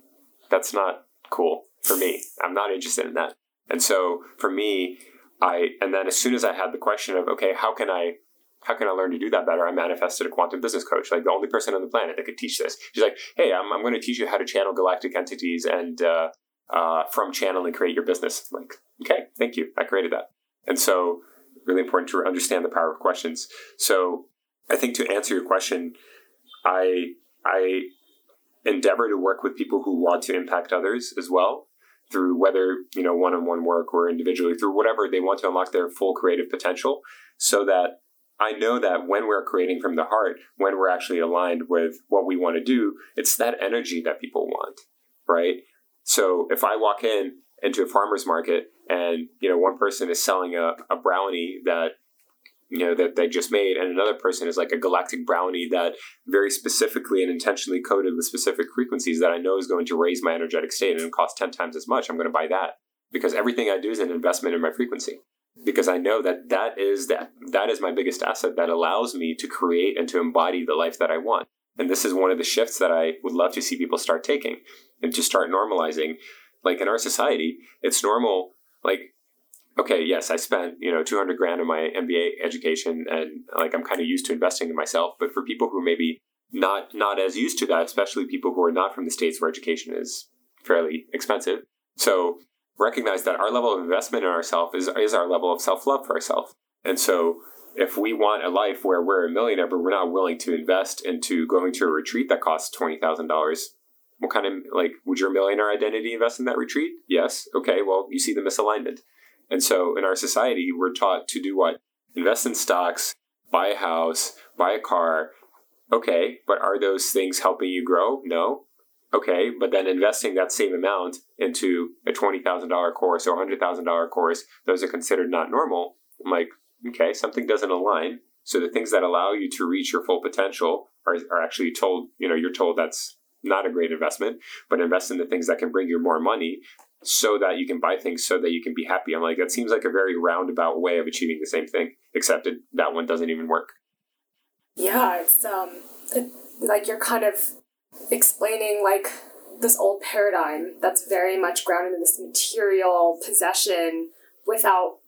that's not cool for me. I'm not interested in that. And so for me, I and then as soon as I had the question of okay, how can I how can I learn to do that better? I manifested a quantum business coach, like the only person on the planet that could teach this. She's like, hey, I'm, I'm going to teach you how to channel galactic entities and uh, uh, from channel and create your business. I'm like, okay, thank you. I created that. And so, really important to understand the power of questions. So, I think to answer your question, I I endeavor to work with people who want to impact others as well through whether you know one-on-one work or individually through whatever they want to unlock their full creative potential so that I know that when we're creating from the heart, when we're actually aligned with what we want to do, it's that energy that people want, right? So if I walk in into a farmer's market and, you know, one person is selling a, a brownie that, you know, that they just made, and another person is like a galactic brownie that very specifically and intentionally coded with specific frequencies that I know is going to raise my energetic state and cost 10 times as much, I'm going to buy that because everything I do is an investment in my frequency because I know that that is that that is my biggest asset that allows me to create and to embody the life that I want. And this is one of the shifts that I would love to see people start taking and to start normalizing. Like in our society, it's normal. Like, okay, yes, I spent you know two hundred grand on my MBA education, and like I'm kind of used to investing in myself. But for people who maybe not not as used to that, especially people who are not from the states where education is fairly expensive. So recognize that our level of investment in ourselves is, is our level of self love for ourselves. And so if we want a life where we're a millionaire, but we're not willing to invest into going to a retreat that costs twenty thousand dollars, what kind of like would your millionaire identity invest in that retreat? Yes. Okay. Well, you see the misalignment. And so in our society, we're taught to do what? Invest in stocks, buy a house, buy a car. Okay, but are those things helping you grow? No. Okay, but then investing that same amount into a $20,000 course or $100,000 course, those are considered not normal. I'm like, okay, something doesn't align. So the things that allow you to reach your full potential are, are actually told, you know, you're told that's not a great investment, but invest in the things that can bring you more money so that you can buy things so that you can be happy. I'm like, that seems like a very roundabout way of achieving the same thing, except it, that one doesn't even work. Yeah, it's um, it, like you're kind of explaining like this old paradigm that's very much grounded in this material possession without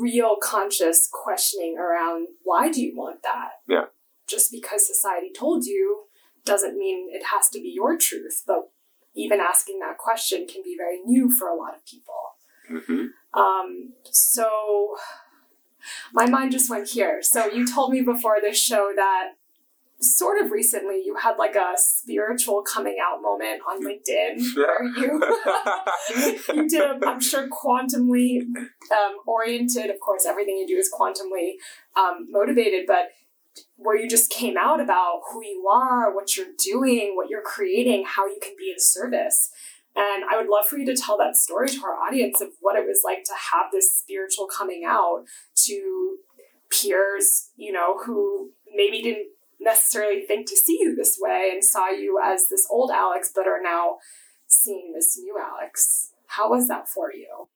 real conscious questioning around why do you want that? Yeah. Just because society told you doesn't mean it has to be your truth, but even asking that question can be very new for a lot of people. Mm-hmm. Um, so my mind just went here. So you told me before this show that sort of recently you had like a spiritual coming out moment on LinkedIn where you <laughs> you did a I'm sure quantumly um, oriented. Of course, everything you do is quantumly um, motivated, but where you just came out about who you are, what you're doing, what you're creating, how you can be in service. And I would love for you to tell that story to our audience of what it was like to have this spiritual coming out to peers, you know, who maybe didn't necessarily think to see you this way and saw you as this old Alex, but are now seeing this new Alex. How was that for you?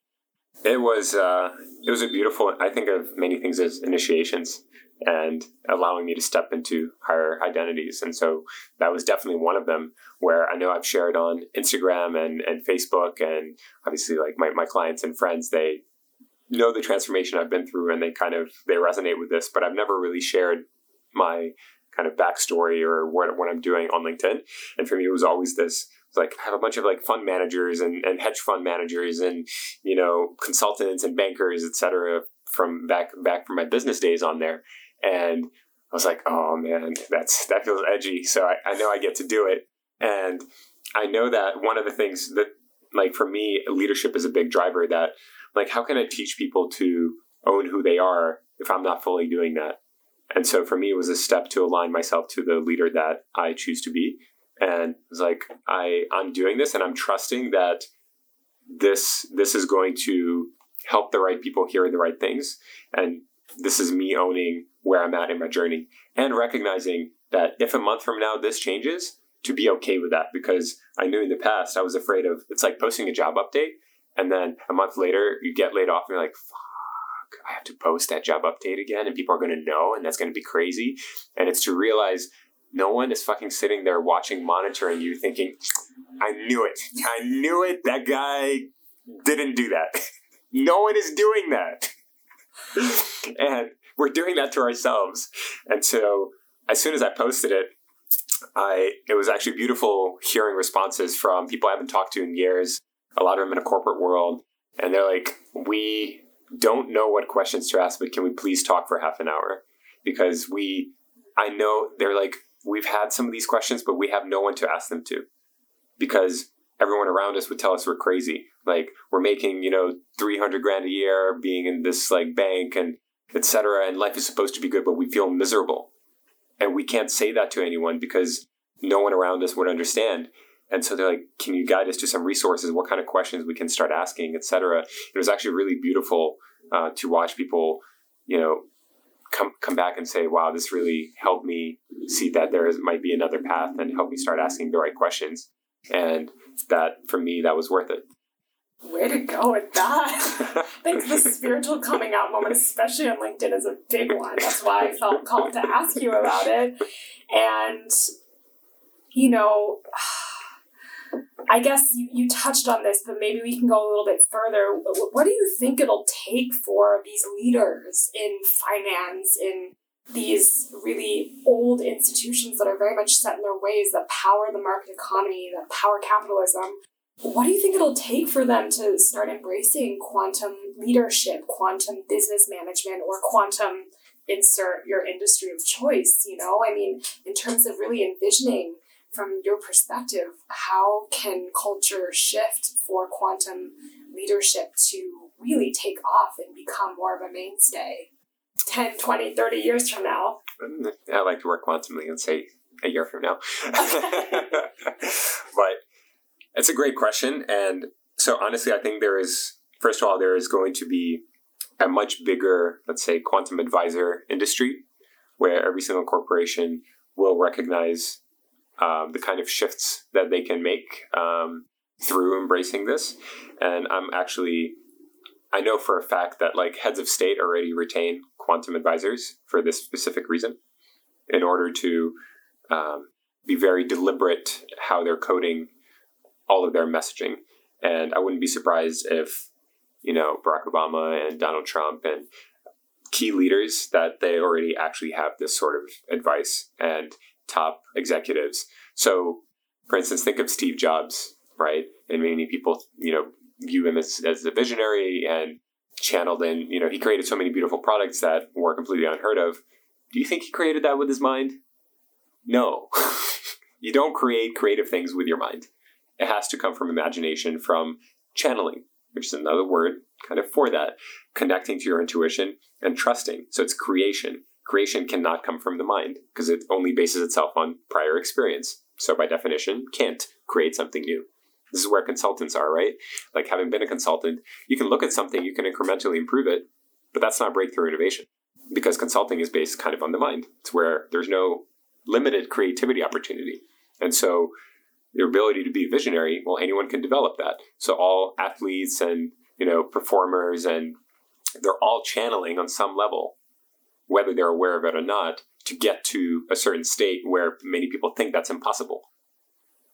It was uh, it was a beautiful. I think of many things as initiations and allowing me to step into higher identities. And so that was definitely one of them where I know I've shared on Instagram and, and Facebook and obviously like my, my clients and friends, they know the transformation I've been through and they kind of they resonate with this, but I've never really shared my kind of backstory or what, what I'm doing on LinkedIn. And for me, it was always this like I have a bunch of like fund managers and, and hedge fund managers and you know consultants and bankers etc from back back from my business days on there and I was like, oh man, that's that feels edgy. So I, I know I get to do it. And I know that one of the things that like for me, leadership is a big driver that like how can I teach people to own who they are if I'm not fully doing that? And so for me it was a step to align myself to the leader that I choose to be. And it was like I I'm doing this and I'm trusting that this this is going to help the right people hear the right things. And this is me owning where I'm at in my journey and recognizing that if a month from now this changes, to be okay with that because I knew in the past I was afraid of it's like posting a job update and then a month later you get laid off and you're like, fuck, I have to post that job update again and people are going to know and that's going to be crazy. And it's to realize no one is fucking sitting there watching, monitoring you thinking, I knew it. I knew it. That guy didn't do that. <laughs> no one is doing that. <laughs> and we're doing that to ourselves. And so as soon as I posted it, I it was actually beautiful hearing responses from people I haven't talked to in years. A lot of them in a corporate world, and they're like, "We don't know what questions to ask, but can we please talk for half an hour?" Because we, I know they're like, we've had some of these questions, but we have no one to ask them to, because everyone around us would tell us we're crazy. Like we're making you know three hundred grand a year, being in this like bank, and etc. And life is supposed to be good, but we feel miserable. And we can't say that to anyone because no one around us would understand. And so they're like, "Can you guide us to some resources? What kind of questions we can start asking, etc." It was actually really beautiful uh, to watch people, you know, come come back and say, "Wow, this really helped me see that there is, might be another path," and help me start asking the right questions. And that for me, that was worth it. Way to go with that. <laughs> Think the spiritual coming out moment, especially on LinkedIn, is a big one. That's why I felt called to ask you about it. And, you know, I guess you, you touched on this, but maybe we can go a little bit further. What do you think it'll take for these leaders in finance, in these really old institutions that are very much set in their ways that power the market economy, that power capitalism. What do you think it'll take for them to start embracing quantum leadership, quantum business management, or quantum insert your industry of choice? You know, I mean, in terms of really envisioning from your perspective, how can culture shift for quantum leadership to really take off and become more of a mainstay 10, 20, 30 years from now? Mm, I like to work quantumly and say a year from now. <laughs> <laughs> but it's a great question. And so, honestly, I think there is, first of all, there is going to be a much bigger, let's say, quantum advisor industry where every single corporation will recognize um, the kind of shifts that they can make um, through embracing this. And I'm actually, I know for a fact that like heads of state already retain quantum advisors for this specific reason in order to um, be very deliberate how they're coding all of their messaging. And I wouldn't be surprised if, you know, Barack Obama and Donald Trump and key leaders that they already actually have this sort of advice and top executives. So, for instance, think of Steve Jobs, right? And many people, you know, view him as, as a visionary and channeled in, you know, he created so many beautiful products that were completely unheard of. Do you think he created that with his mind? No. <laughs> you don't create creative things with your mind. It has to come from imagination, from channeling, which is another word kind of for that, connecting to your intuition and trusting. So it's creation creation cannot come from the mind because it only bases itself on prior experience. So, by definition, can't create something new. This is where consultants are, right? Like having been a consultant, you can look at something, you can incrementally improve it, but that's not breakthrough innovation because consulting is based kind of on the mind. It's where there's no limited creativity opportunity. And so, your ability to be a visionary, well, anyone can develop that. So, all athletes and you know performers and they're all channeling on some level whether they're aware of it or not, to get to a certain state where many people think that's impossible.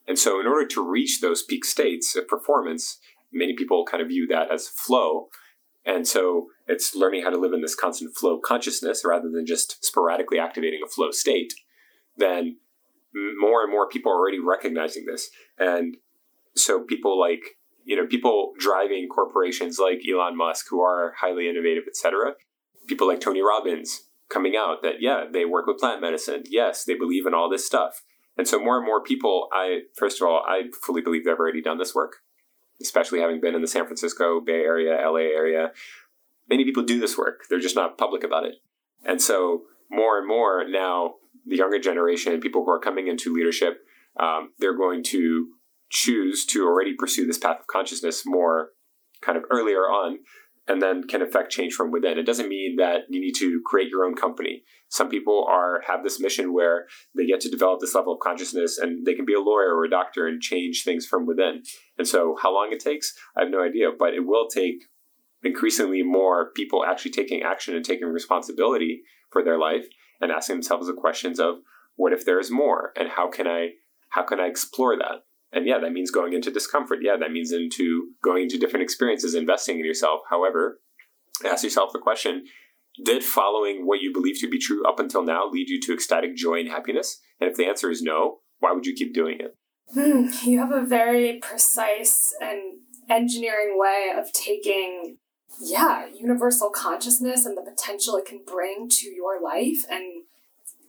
And so, in order to reach those peak states of performance, many people kind of view that as flow. And so, it's learning how to live in this constant flow consciousness rather than just sporadically activating a flow state. Then, more and more people are already recognizing this. And so, people like, you know, people driving corporations like Elon Musk, who are highly innovative, etc., people like Tony Robbins, coming out that yeah they work with plant medicine yes they believe in all this stuff and so more and more people i first of all i fully believe they've already done this work especially having been in the san francisco bay area la area many people do this work they're just not public about it and so more and more now the younger generation people who are coming into leadership um, they're going to choose to already pursue this path of consciousness more kind of earlier on and then can affect change from within. It doesn't mean that you need to create your own company. Some people are have this mission where they get to develop this level of consciousness and they can be a lawyer or a doctor and change things from within. And so how long it takes, I have no idea, but it will take increasingly more people actually taking action and taking responsibility for their life and asking themselves the questions of what if there's more and how can I how can I explore that? And yeah, that means going into discomfort. Yeah, that means into going into different experiences, investing in yourself. However, ask yourself the question Did following what you believe to be true up until now lead you to ecstatic joy and happiness? And if the answer is no, why would you keep doing it? Hmm, you have a very precise and engineering way of taking, yeah, universal consciousness and the potential it can bring to your life and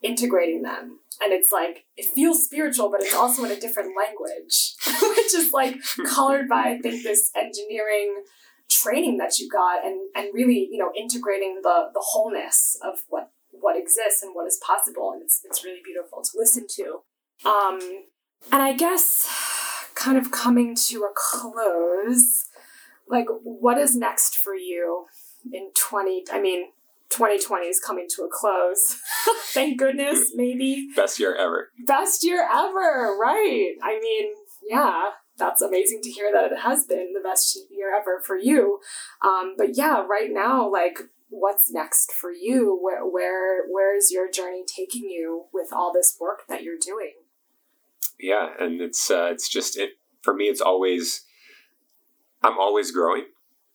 integrating them. And it's like it feels spiritual but it's also in a different language <laughs> which is like colored by i think this engineering training that you got and and really you know integrating the the wholeness of what what exists and what is possible. And it's it's really beautiful to listen to. Um and i guess <sighs> kind of coming to a close like what is next for you in 20 i mean 2020 is coming to a close. <laughs> Thank goodness, <laughs> maybe. Best year ever. Best year ever, right. I mean, yeah, that's amazing to hear that it has been the best year ever for you. Um, but yeah, right now, like, what's next for you? Where, where, where is your journey taking you with all this work that you're doing? Yeah, and it's uh, it's just it for me. It's always I'm always growing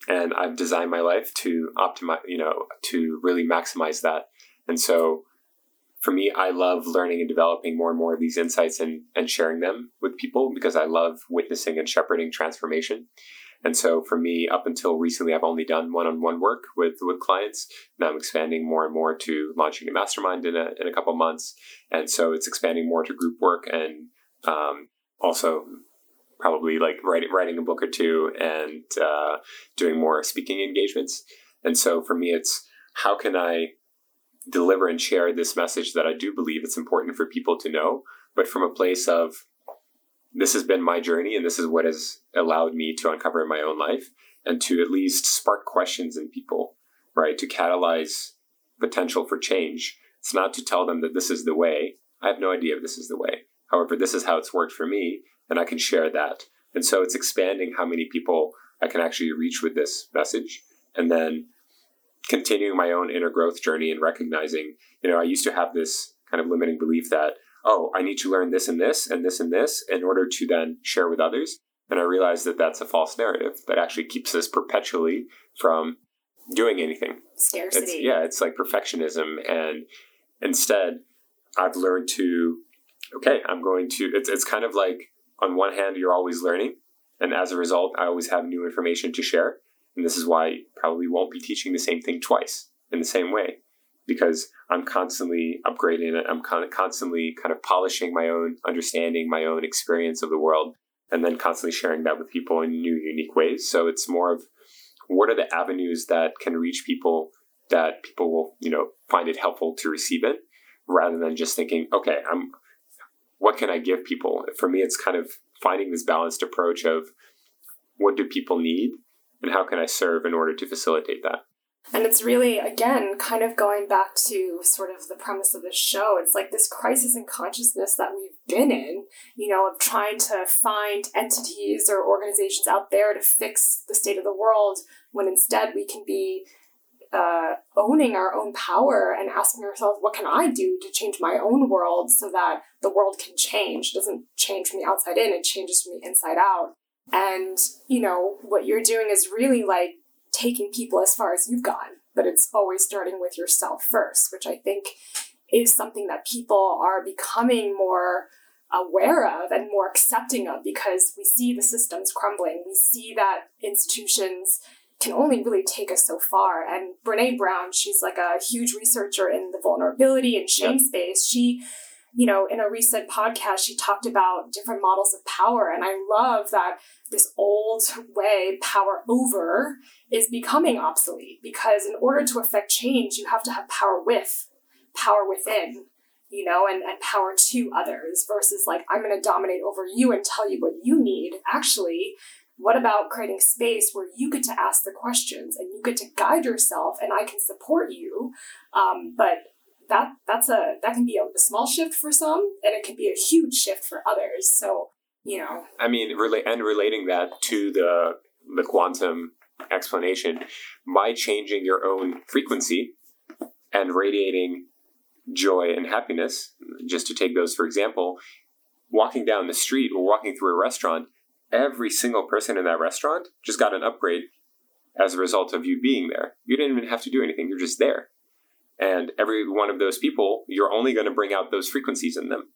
and I've designed my life to optimize, you know, to really maximize that. And so for me, I love learning and developing more and more of these insights and, and sharing them with people because I love witnessing and shepherding transformation. And so for me, up until recently, I've only done one-on-one work with, with clients. Now I'm expanding more and more to launching a mastermind in a, in a couple months. And so it's expanding more to group work and um, also probably like writing, writing a book or two and uh, doing more speaking engagements. And so for me, it's how can I deliver and share this message that I do believe it's important for people to know, but from a place of this has been my journey and this is what has allowed me to uncover in my own life and to at least spark questions in people, right? To catalyze potential for change. It's not to tell them that this is the way. I have no idea if this is the way. However, this is how it's worked for me, and I can share that. And so it's expanding how many people I can actually reach with this message. And then continuing my own inner growth journey and recognizing, you know, I used to have this kind of limiting belief that, oh, I need to learn this and this and this and this in order to then share with others. And I realized that that's a false narrative that actually keeps us perpetually from doing anything. Scarcity. It's, yeah, it's like perfectionism. And instead, I've learned to, okay, I'm going to, it's, it's kind of like on one hand, you're always learning. And as a result, I always have new information to share. And this is why I probably won't be teaching the same thing twice in the same way because I'm constantly upgrading it. I'm kind of constantly kind of polishing my own understanding, my own experience of the world, and then constantly sharing that with people in new, unique ways. So it's more of what are the avenues that can reach people that people will, you know, find it helpful to receive it, rather than just thinking, okay, I'm, what can I give people? For me, it's kind of finding this balanced approach of what do people need and how can I serve in order to facilitate that? And it's really, again, kind of going back to sort of the premise of the show. It's like this crisis in consciousness that we've been in, you know, of trying to find entities or organizations out there to fix the state of the world when instead we can be uh, owning our own power and asking ourselves, what can I do to change my own world so that the world can change? It doesn't change from the outside in, it changes from the inside out. And, you know, what you're doing is really like taking people as far as you've gone, but it's always starting with yourself first, which I think is something that people are becoming more aware of and more accepting of because we see the systems crumbling. We see that institutions can only really take us so far. And Brene Brown, she's like a huge researcher in the vulnerability and shame yep. space. She you know, in a recent podcast, she talked about different models of power. And I love that this old way, power over, is becoming obsolete because in order to affect change, you have to have power with, power within, you know, and, and power to others versus like, I'm going to dominate over you and tell you what you need. Actually, what about creating space where you get to ask the questions and you get to guide yourself and I can support you? Um, but that that's a that can be a, small shift for some and it can be a huge shift for others so you know i mean relate and relating that to the the quantum explanation by changing your own frequency and radiating joy and happiness just to take those for example walking down the street or walking through a restaurant every single person in that restaurant just got an upgrade as a result of you being there you didn't even have to do anything you're just there and every one of those people, you're only going to bring out those frequencies in them.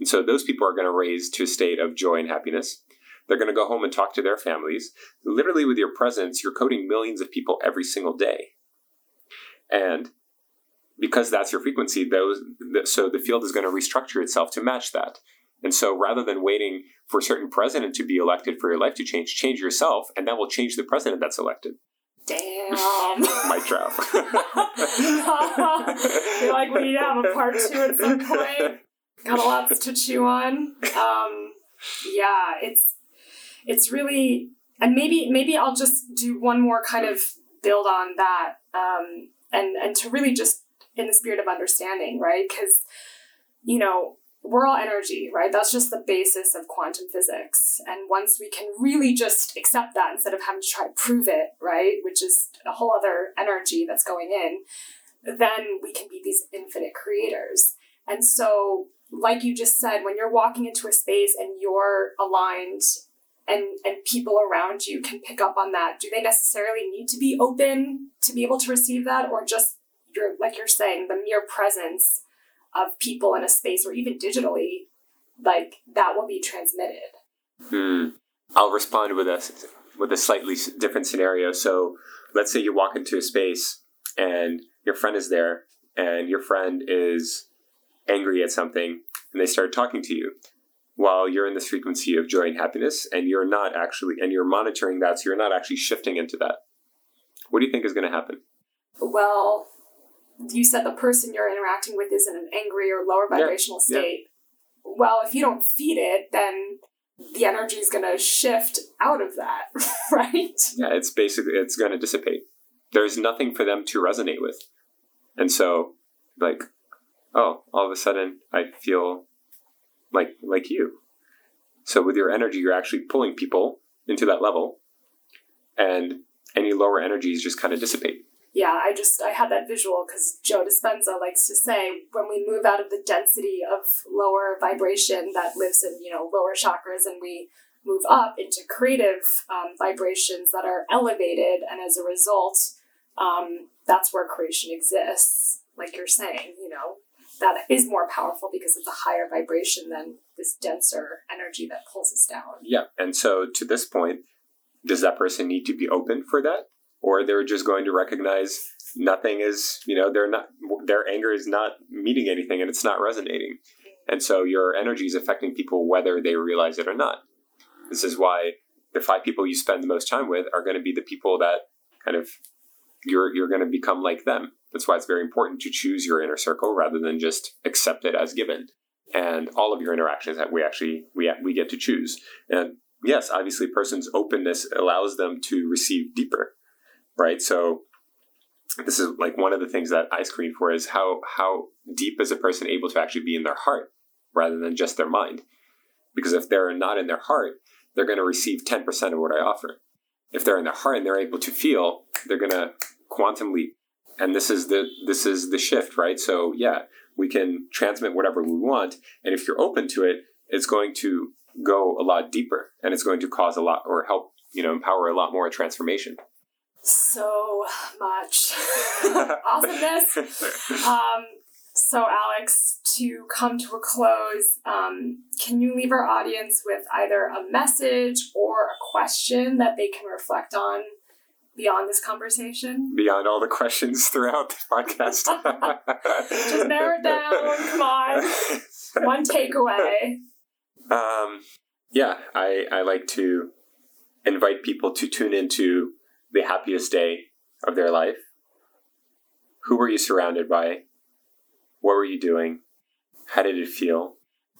And so those people are going to raise to a state of joy and happiness. They're going to go home and talk to their families. Literally, with your presence, you're coding millions of people every single day. And because that's your frequency, those so the field is going to restructure itself to match that. And so rather than waiting for a certain president to be elected for your life to change, change yourself, and that will change the president that's elected. Damn. <laughs> Mic drop. <laughs> feel like we need to have a part two at some point. Got a lot to chew on. Um, yeah, it's it's really, and maybe maybe I'll just do one more kind of build on that, um, and and to really just in the spirit of understanding, right? Because you know we're all energy, right? That's just the basis of quantum physics. And once we can really just accept that instead of having to try to prove it, right, which is a whole other energy that's going in, then we can be these infinite creators. And so, like you just said, when you're walking into a space and you're aligned and, and people around you can pick up on that, do they necessarily need to be open to be able to receive that? Or just, you're, like you're saying, the mere presence of people in a space or even digitally, like that will be transmitted. Hmm. I'll respond with a with a slightly different scenario. So, let's say you walk into a space and your friend is there, and your friend is angry at something, and they start talking to you while you're in this frequency of joy and happiness, and you're not actually, and you're monitoring that, so you're not actually shifting into that. What do you think is going to happen? Well, you said the person you're interacting with is in an angry or lower vibrational yeah. state. Yeah. Well, if you don't feed it, then the energy is going to shift out of that, <laughs> right? Yeah, it's basically it's going to dissipate. There's nothing for them to resonate with, and so like, oh, all of a sudden I feel like like you. So with your energy, you're actually pulling people into that level, and any lower energies just kind of dissipate yeah, I just I had that visual because Joe Dispenza likes to say when we move out of the density of lower vibration that lives in you know lower chakras and we move up into creative um, vibrations that are elevated, and as a result, um, that's where creation exists. Like you're saying, you know, that is more powerful because it's a higher vibration than this denser energy that pulls us down. Yeah, and so to this point, does that person need to be open for that? Or they're just going to recognize nothing is you know they're not their anger is not meeting anything and it's not resonating. And so your energy is affecting people whether they realize it or not. This is why the five people you spend the most time with are going to be the people that kind of you're you're going to become like them. That's why it's very important to choose your inner circle rather than just accept it as given. And all of your interactions that we actually we we get to choose. And yes obviously a person's openness allows them to receive deeper right? So this is like one of the things that I screen for is how how deep is a person able to actually be in their heart rather than just their mind? Because if they're not in their heart, they're going to receive 10% of what I offer. If they're in their heart and they're able to feel, they're going to quantum leap. And this is the this is the shift, right? So yeah, we can transmit whatever we want, and if you're open to it, it's going to go a lot deeper, and it's going to cause a lot or help you know empower a lot more transformation so much <laughs> awesomeness. Um, so, Alex, to come to a close, um, can you leave our audience with either a message or a question that they can reflect on beyond this conversation? Beyond all the questions throughout the podcast. <laughs> Just narrow it down. Come on. One takeaway. Um, yeah, I, I like to invite people to tune into the happiest day of their life? Who were you surrounded by? What were you doing? How did it feel?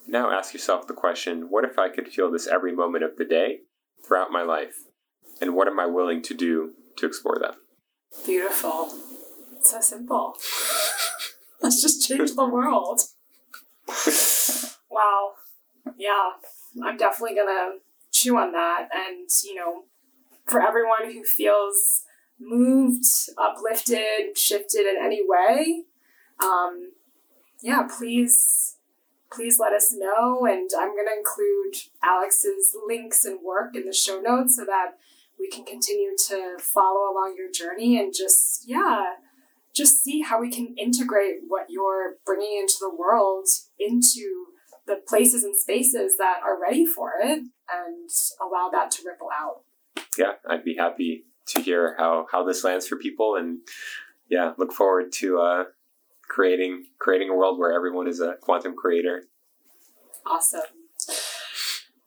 Now ask yourself the question what if I could feel this every moment of the day throughout my life? And what am I willing to do to explore that? Beautiful. so simple. <laughs> Let's just change the world. wow. Yeah. I'm definitely going to chew on that and, you know, for everyone who feels moved, uplifted, shifted in any way, um, yeah, please, please let us know. And I'm going to include Alex's links and work in the show notes so that we can continue to follow along your journey and just, yeah, just see how we can integrate what you're bringing into the world into the places and spaces that are ready for it and allow that to ripple out yeah, I'd be happy to hear how how this lands for people, and yeah, look forward to uh, creating creating a world where everyone is a quantum creator. Awesome.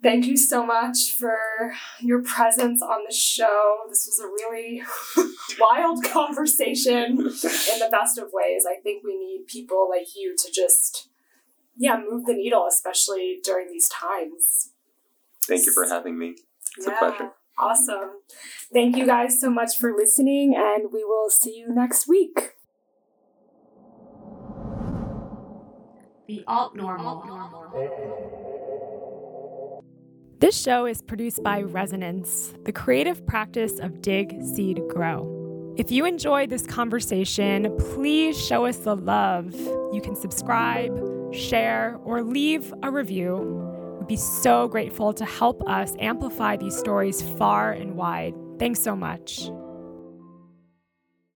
Thank you so much for your presence on the show. This was a really <laughs> wild conversation in the best of ways. I think we need people like you to just, yeah, move the needle, especially during these times. Thank you for having me. It's yeah. a pleasure. Awesome. Thank you guys so much for listening, and we will see you next week. The Alt Normal. This show is produced by Resonance, the creative practice of dig, seed, grow. If you enjoyed this conversation, please show us the love. You can subscribe, share, or leave a review would be so grateful to help us amplify these stories far and wide. Thanks so much.